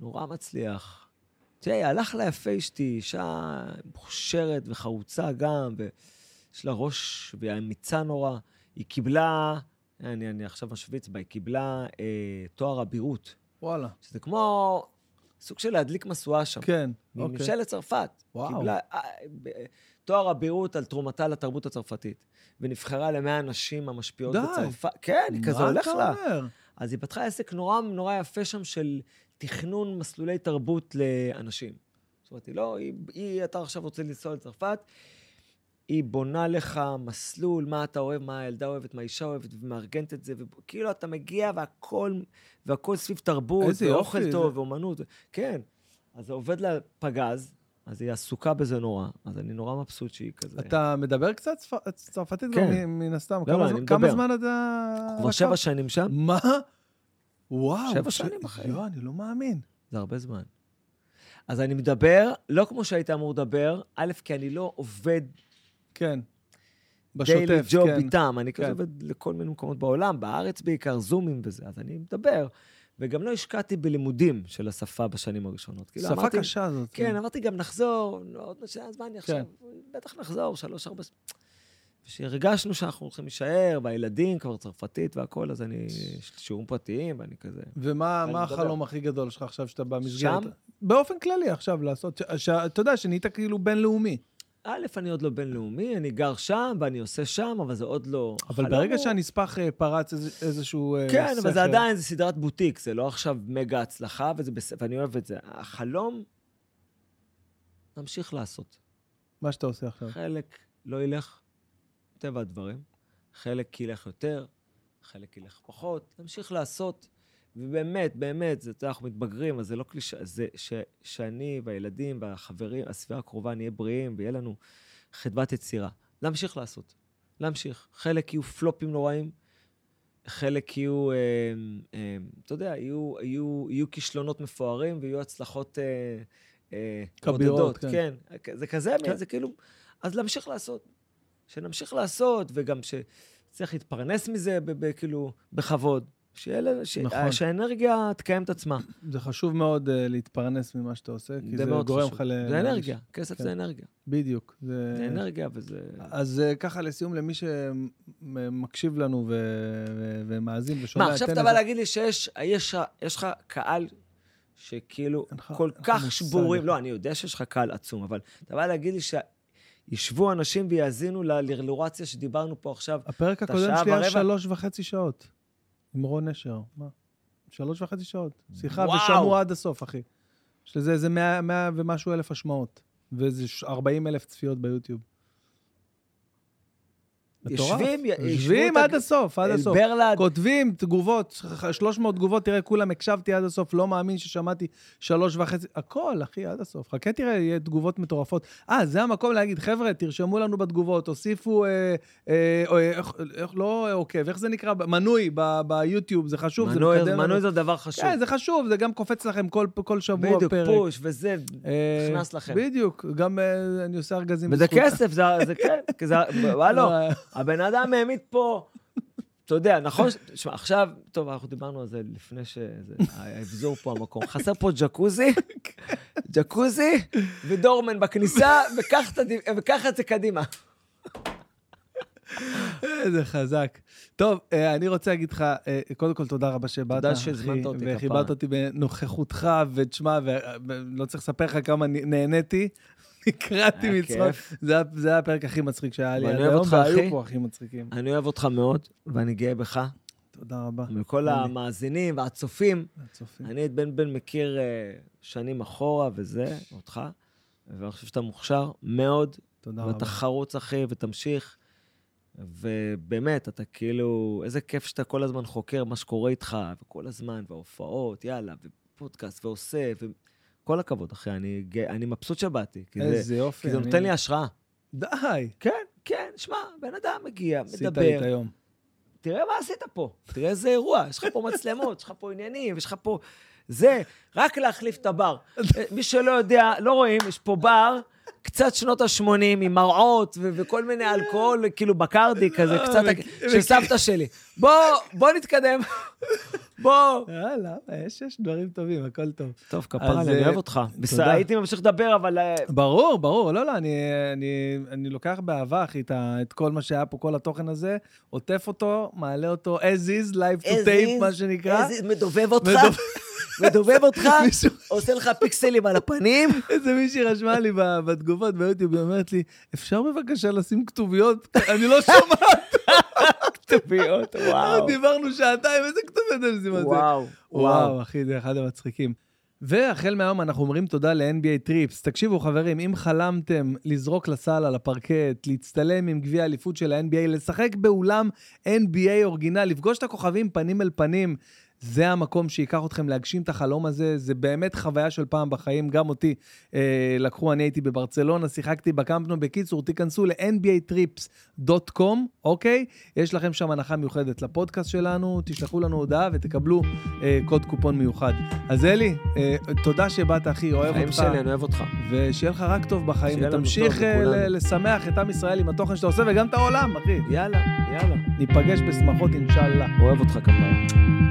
נורא מצליח. תראה, הלך לה יפה אשתי, אישה מוכשרת וחרוצה גם, ויש לה ראש, והיא אמיצה נורא. היא קיבלה, אני, אני עכשיו משוויץ בה, היא קיבלה אה, תואר אבירות. וואלה. שזה כמו סוג של להדליק משואה שם. כן, אוקיי. מממשלת צרפת. וואו. קיבלה אה, ב- תואר אבירות על תרומתה לתרבות הצרפתית. ונבחרה למאה הנשים המשפיעות די. בצרפת. כן, היא כזה הולך לה. מה אתה אומר? אז היא פתחה עסק נורא נורא יפה שם של תכנון מסלולי תרבות לאנשים. זאת אומרת, היא לא, היא, היא אתה עכשיו רוצה לנסוע לצרפת, היא בונה לך מסלול, מה אתה אוהב, מה הילדה אוהבת, מה האישה אוהבת, ומארגנת את זה, וכאילו אתה מגיע והכל, והכל סביב תרבות, ואוכל יופי, טוב, זה- ואומנות. כן. אז זה עובד לה פגז, אז היא עסוקה בזה נורא, אז אני נורא מבסוט שהיא כזה. אתה מדבר קצת צרפתית כן. מן הסתם. לא, כמה אני זמן- מדבר. כמה זמן אתה... כבר שבע? שנים שם, מה? וואו. שבע ש- שנים אחרי. לא, אני לא מאמין. זה הרבה זמן. אז אני מדבר, לא כמו שהיית אמור לדבר, א', כי אני לא עובד כן. דיילי בשוטף, ג'וב כן. איתם, אני כזה כן. עובד לכל מיני מקומות בעולם, בארץ בעיקר, זומים וזה, אז אני מדבר. וגם לא השקעתי בלימודים של השפה בשנים הראשונות. כאילו, שפה אמרתי, קשה זאת. כן, אמרתי גם נחזור, עוד שנה, אז מה אני עכשיו? כן. בטח נחזור, שלוש, ארבע... כשהרגשנו שאנחנו הולכים להישאר, והילדים כבר צרפתית והכול, אז אני, יש לי שיעורים פרטיים, ואני כזה... ומה. החלום הכי גדול שלך עכשיו שאתה במסגרת? שם? באופן כללי עכשיו לעשות, אתה יודע, שנהיית כאילו בינלאומי. א', אני עוד לא בינלאומי, אני גר שם ואני עושה שם, אבל זה עוד לא... אבל החלום ברגע שהנספח אה, פרץ איז- איזשהו אה, כן, אבל זה עדיין, זה סדרת בוטיק, זה לא עכשיו מגה הצלחה, וזה בס... ואני אוהב את זה. החלום, נמשיך לעשות. מה שאתה עושה עכשיו. חלק לא ילך, טבע הדברים, חלק ילך יותר, חלק ילך פחות, נמשיך לעשות. ובאמת, באמת, זה, אנחנו מתבגרים, אז זה לא קלישה, זה ש, שאני והילדים והחברים, הסביבה הקרובה, נהיה בריאים ויהיה לנו חדוות יצירה. להמשיך לעשות, להמשיך. חלק יהיו פלופים נוראים, חלק יהיו, אה, אה, אתה יודע, יהיו, יהיו, יהיו כישלונות מפוארים ויהיו הצלחות אה, אה, כבירות. כן. כן. זה כזה, כן. זה כאילו, אז להמשיך לעשות. שנמשיך לעשות, וגם שצריך להתפרנס מזה, כאילו, בכבוד. ש... נכון. שהאנרגיה תקיים את עצמה. זה חשוב מאוד אה, להתפרנס ממה שאתה עושה, כי זה, גורם. לך ל... זה אנרגיה, כסף כן. זה אנרגיה. בדיוק. זה... זה אנרגיה וזה... אז אה, ככה לסיום, למי שמקשיב לנו ו... ו... ומאזין ושומע, מה, עכשיו אתה בא להגיד לי שיש יש, לך- יש לך קהל שכאילו כל כך. שבורים, לא, אני יודע שיש לך קהל עצום, אבל אתה בא להגיד לי שישבו אנשים ויאזינו ללרלורציה שדיברנו פה עכשיו. הפרק הקודם שלי היה? שלוש וחצי שעות. עם רון נשר. מה? שלוש וחצי שעות. שיחה. ושמעו עד הסוף, אחי. יש לזה איזה מאה, ומשהו אלף השמעות. ואיזה 40 אלף צפיות ביוטיוב. יושבים, יושבים עד הסוף, עד הסוף. כותבים תגובות, 300 תגובות, תראה, כולם הקשבתי עד הסוף, לא מאמין ששמעתי שלוש וחצי, הכל, אחי, עד הסוף. חכה, תראה, יהיה תגובות מטורפות. אה, זה המקום להגיד, חבר'ה, תרשמו לנו בתגובות, תוסיפו, אה, אה, אה, איך, איך, לא עוקב, איך זה נקרא? מנוי ביוטיוב, זה חשוב, זה מנוי- מקדם לנו. מנוי זה דבר חשוב. כן, זה חשוב, זה גם קופץ לכם כל, כל שבוע בדיוק, פרק. פוש וזה, נכנס לכם. בדיוק, גם אני עושה ארגזים וזה. כסף, זה זה כן, זה, הבן אדם העמיד פה, אתה יודע, נכון, תשמע, עכשיו, טוב, אנחנו דיברנו על זה לפני שהאבזור פה המקום. חסר פה ג'קוזי, ג'קוזי ודורמן בכניסה, וקח את זה קדימה. איזה חזק. טוב, אה, אני רוצה להגיד לך, אה, קודם כל, תודה רבה שבאת, תודה שהזמנת אותי, כפרה. וכיבדת אותי בנוכחותך, ותשמע, ולא צריך לספר לך כמה נהניתי. נקרעתי מצחוק. זה היה- הפרק הכי מצחיק שהיה לי ואני עד אוהב אותך, אחי. והיו פה הכי מצחיקים. אני אוהב אותך מאוד, ואני גאה בך, תודה רבה. אני. המאזינים והצופים. הצופים. אני את בן בן מכיר אה, שנים אחורה וזה, אותך, ואני חושב שאתה מוכשר מאוד, תודה ואתה רבה. חרוץ, אחי, ותמשיך. ובאמת, אתה כאילו, איזה כיף שאתה כל הזמן חוקר מה שקורה איתך, וכל הזמן, וההופעות, יאללה, ופודקאסט, ועושה, וכל הכבוד, אחי, אני, אני מבסוט שבאתי, כי, זה, איזה יופי. כי זה אני- נותן לי השראה. די, כן, כן, שמע, בן אדם מגיע, עשית לי את מדבר, היום. תראה מה עשית פה, תראה איזה אירוע, יש לך פה מצלמות, יש לך פה עניינים, יש לך פה... זה, רק להחליף את הבר. מי שלא יודע, לא רואים, יש פה בר, קצת שנות ה-80, עם מראות ו- וכל מיני אלכוהול, כאילו בקרדי כזה, קצת, מכיר- של סבתא שלי. בוא, בוא נתקדם. בוא. יאללה, יש, יש דברים טובים, הכל טוב. טוב, כפרה, אני אה, אוהב אותך. בס- תודה. הייתי ממשיך לדבר, אבל... אה, ברור, ברור, לא, לא, אני, אני, אני לוקח באהבה, אחי, את, כל מה שהיה פה, כל התוכן הזה, עוטף אותו, מעלה אותו as is, live to tape, מה שנקרא. מדובב אותך, מדובב- אותך, עושה לך פיקסלים על הפנים. איזה מישהי רשמה לי בתגובות ביוטיוב, היא אומרת לי, אפשר בבקשה לשים כתוביות? אני לא שומעת, כתוביות, וואו. דיברנו שעתיים, איזה כתוביות אני שים על זה? וואו, וואו, אחי, זה אחד המצחיקים. והחל מהיום אנחנו אומרים תודה ל-NBA טריפס. תקשיבו, חברים, אם חלמתם לזרוק לסל על הפרקט, להצטלם עם גביע האליפות של ה-NBA, לשחק באולם NBA אורגינל, לפגוש את הכוכבים פנים אל פנים, זה המקום שייקח אתכם להגשים את החלום הזה. זה באמת חוויה של פעם בחיים, גם אותי אה, לקחו, אני הייתי בברצלונה, שיחקתי בקמפנו. בקיצור, תיכנסו ל-nbatrips.com, אוקיי? יש לכם שם הנחה מיוחדת לפודקאסט שלנו, תשלחו לנו הודעה ותקבלו אה, קוד קופון מיוחד. אז אלי, אה, תודה שבאת, אחי, אוהב חיים אותך. שלי, אני אוהב אותך. ושיהיה לך רק טוב בחיים, ותמשיך אה. ל- לשמח את עם ישראל עם התוכן שאתה עושה, וגם את העולם, אחי. יאללה, יאללה. ניפגש בשמחות, אינשאללה. אוהב אותך כפרה.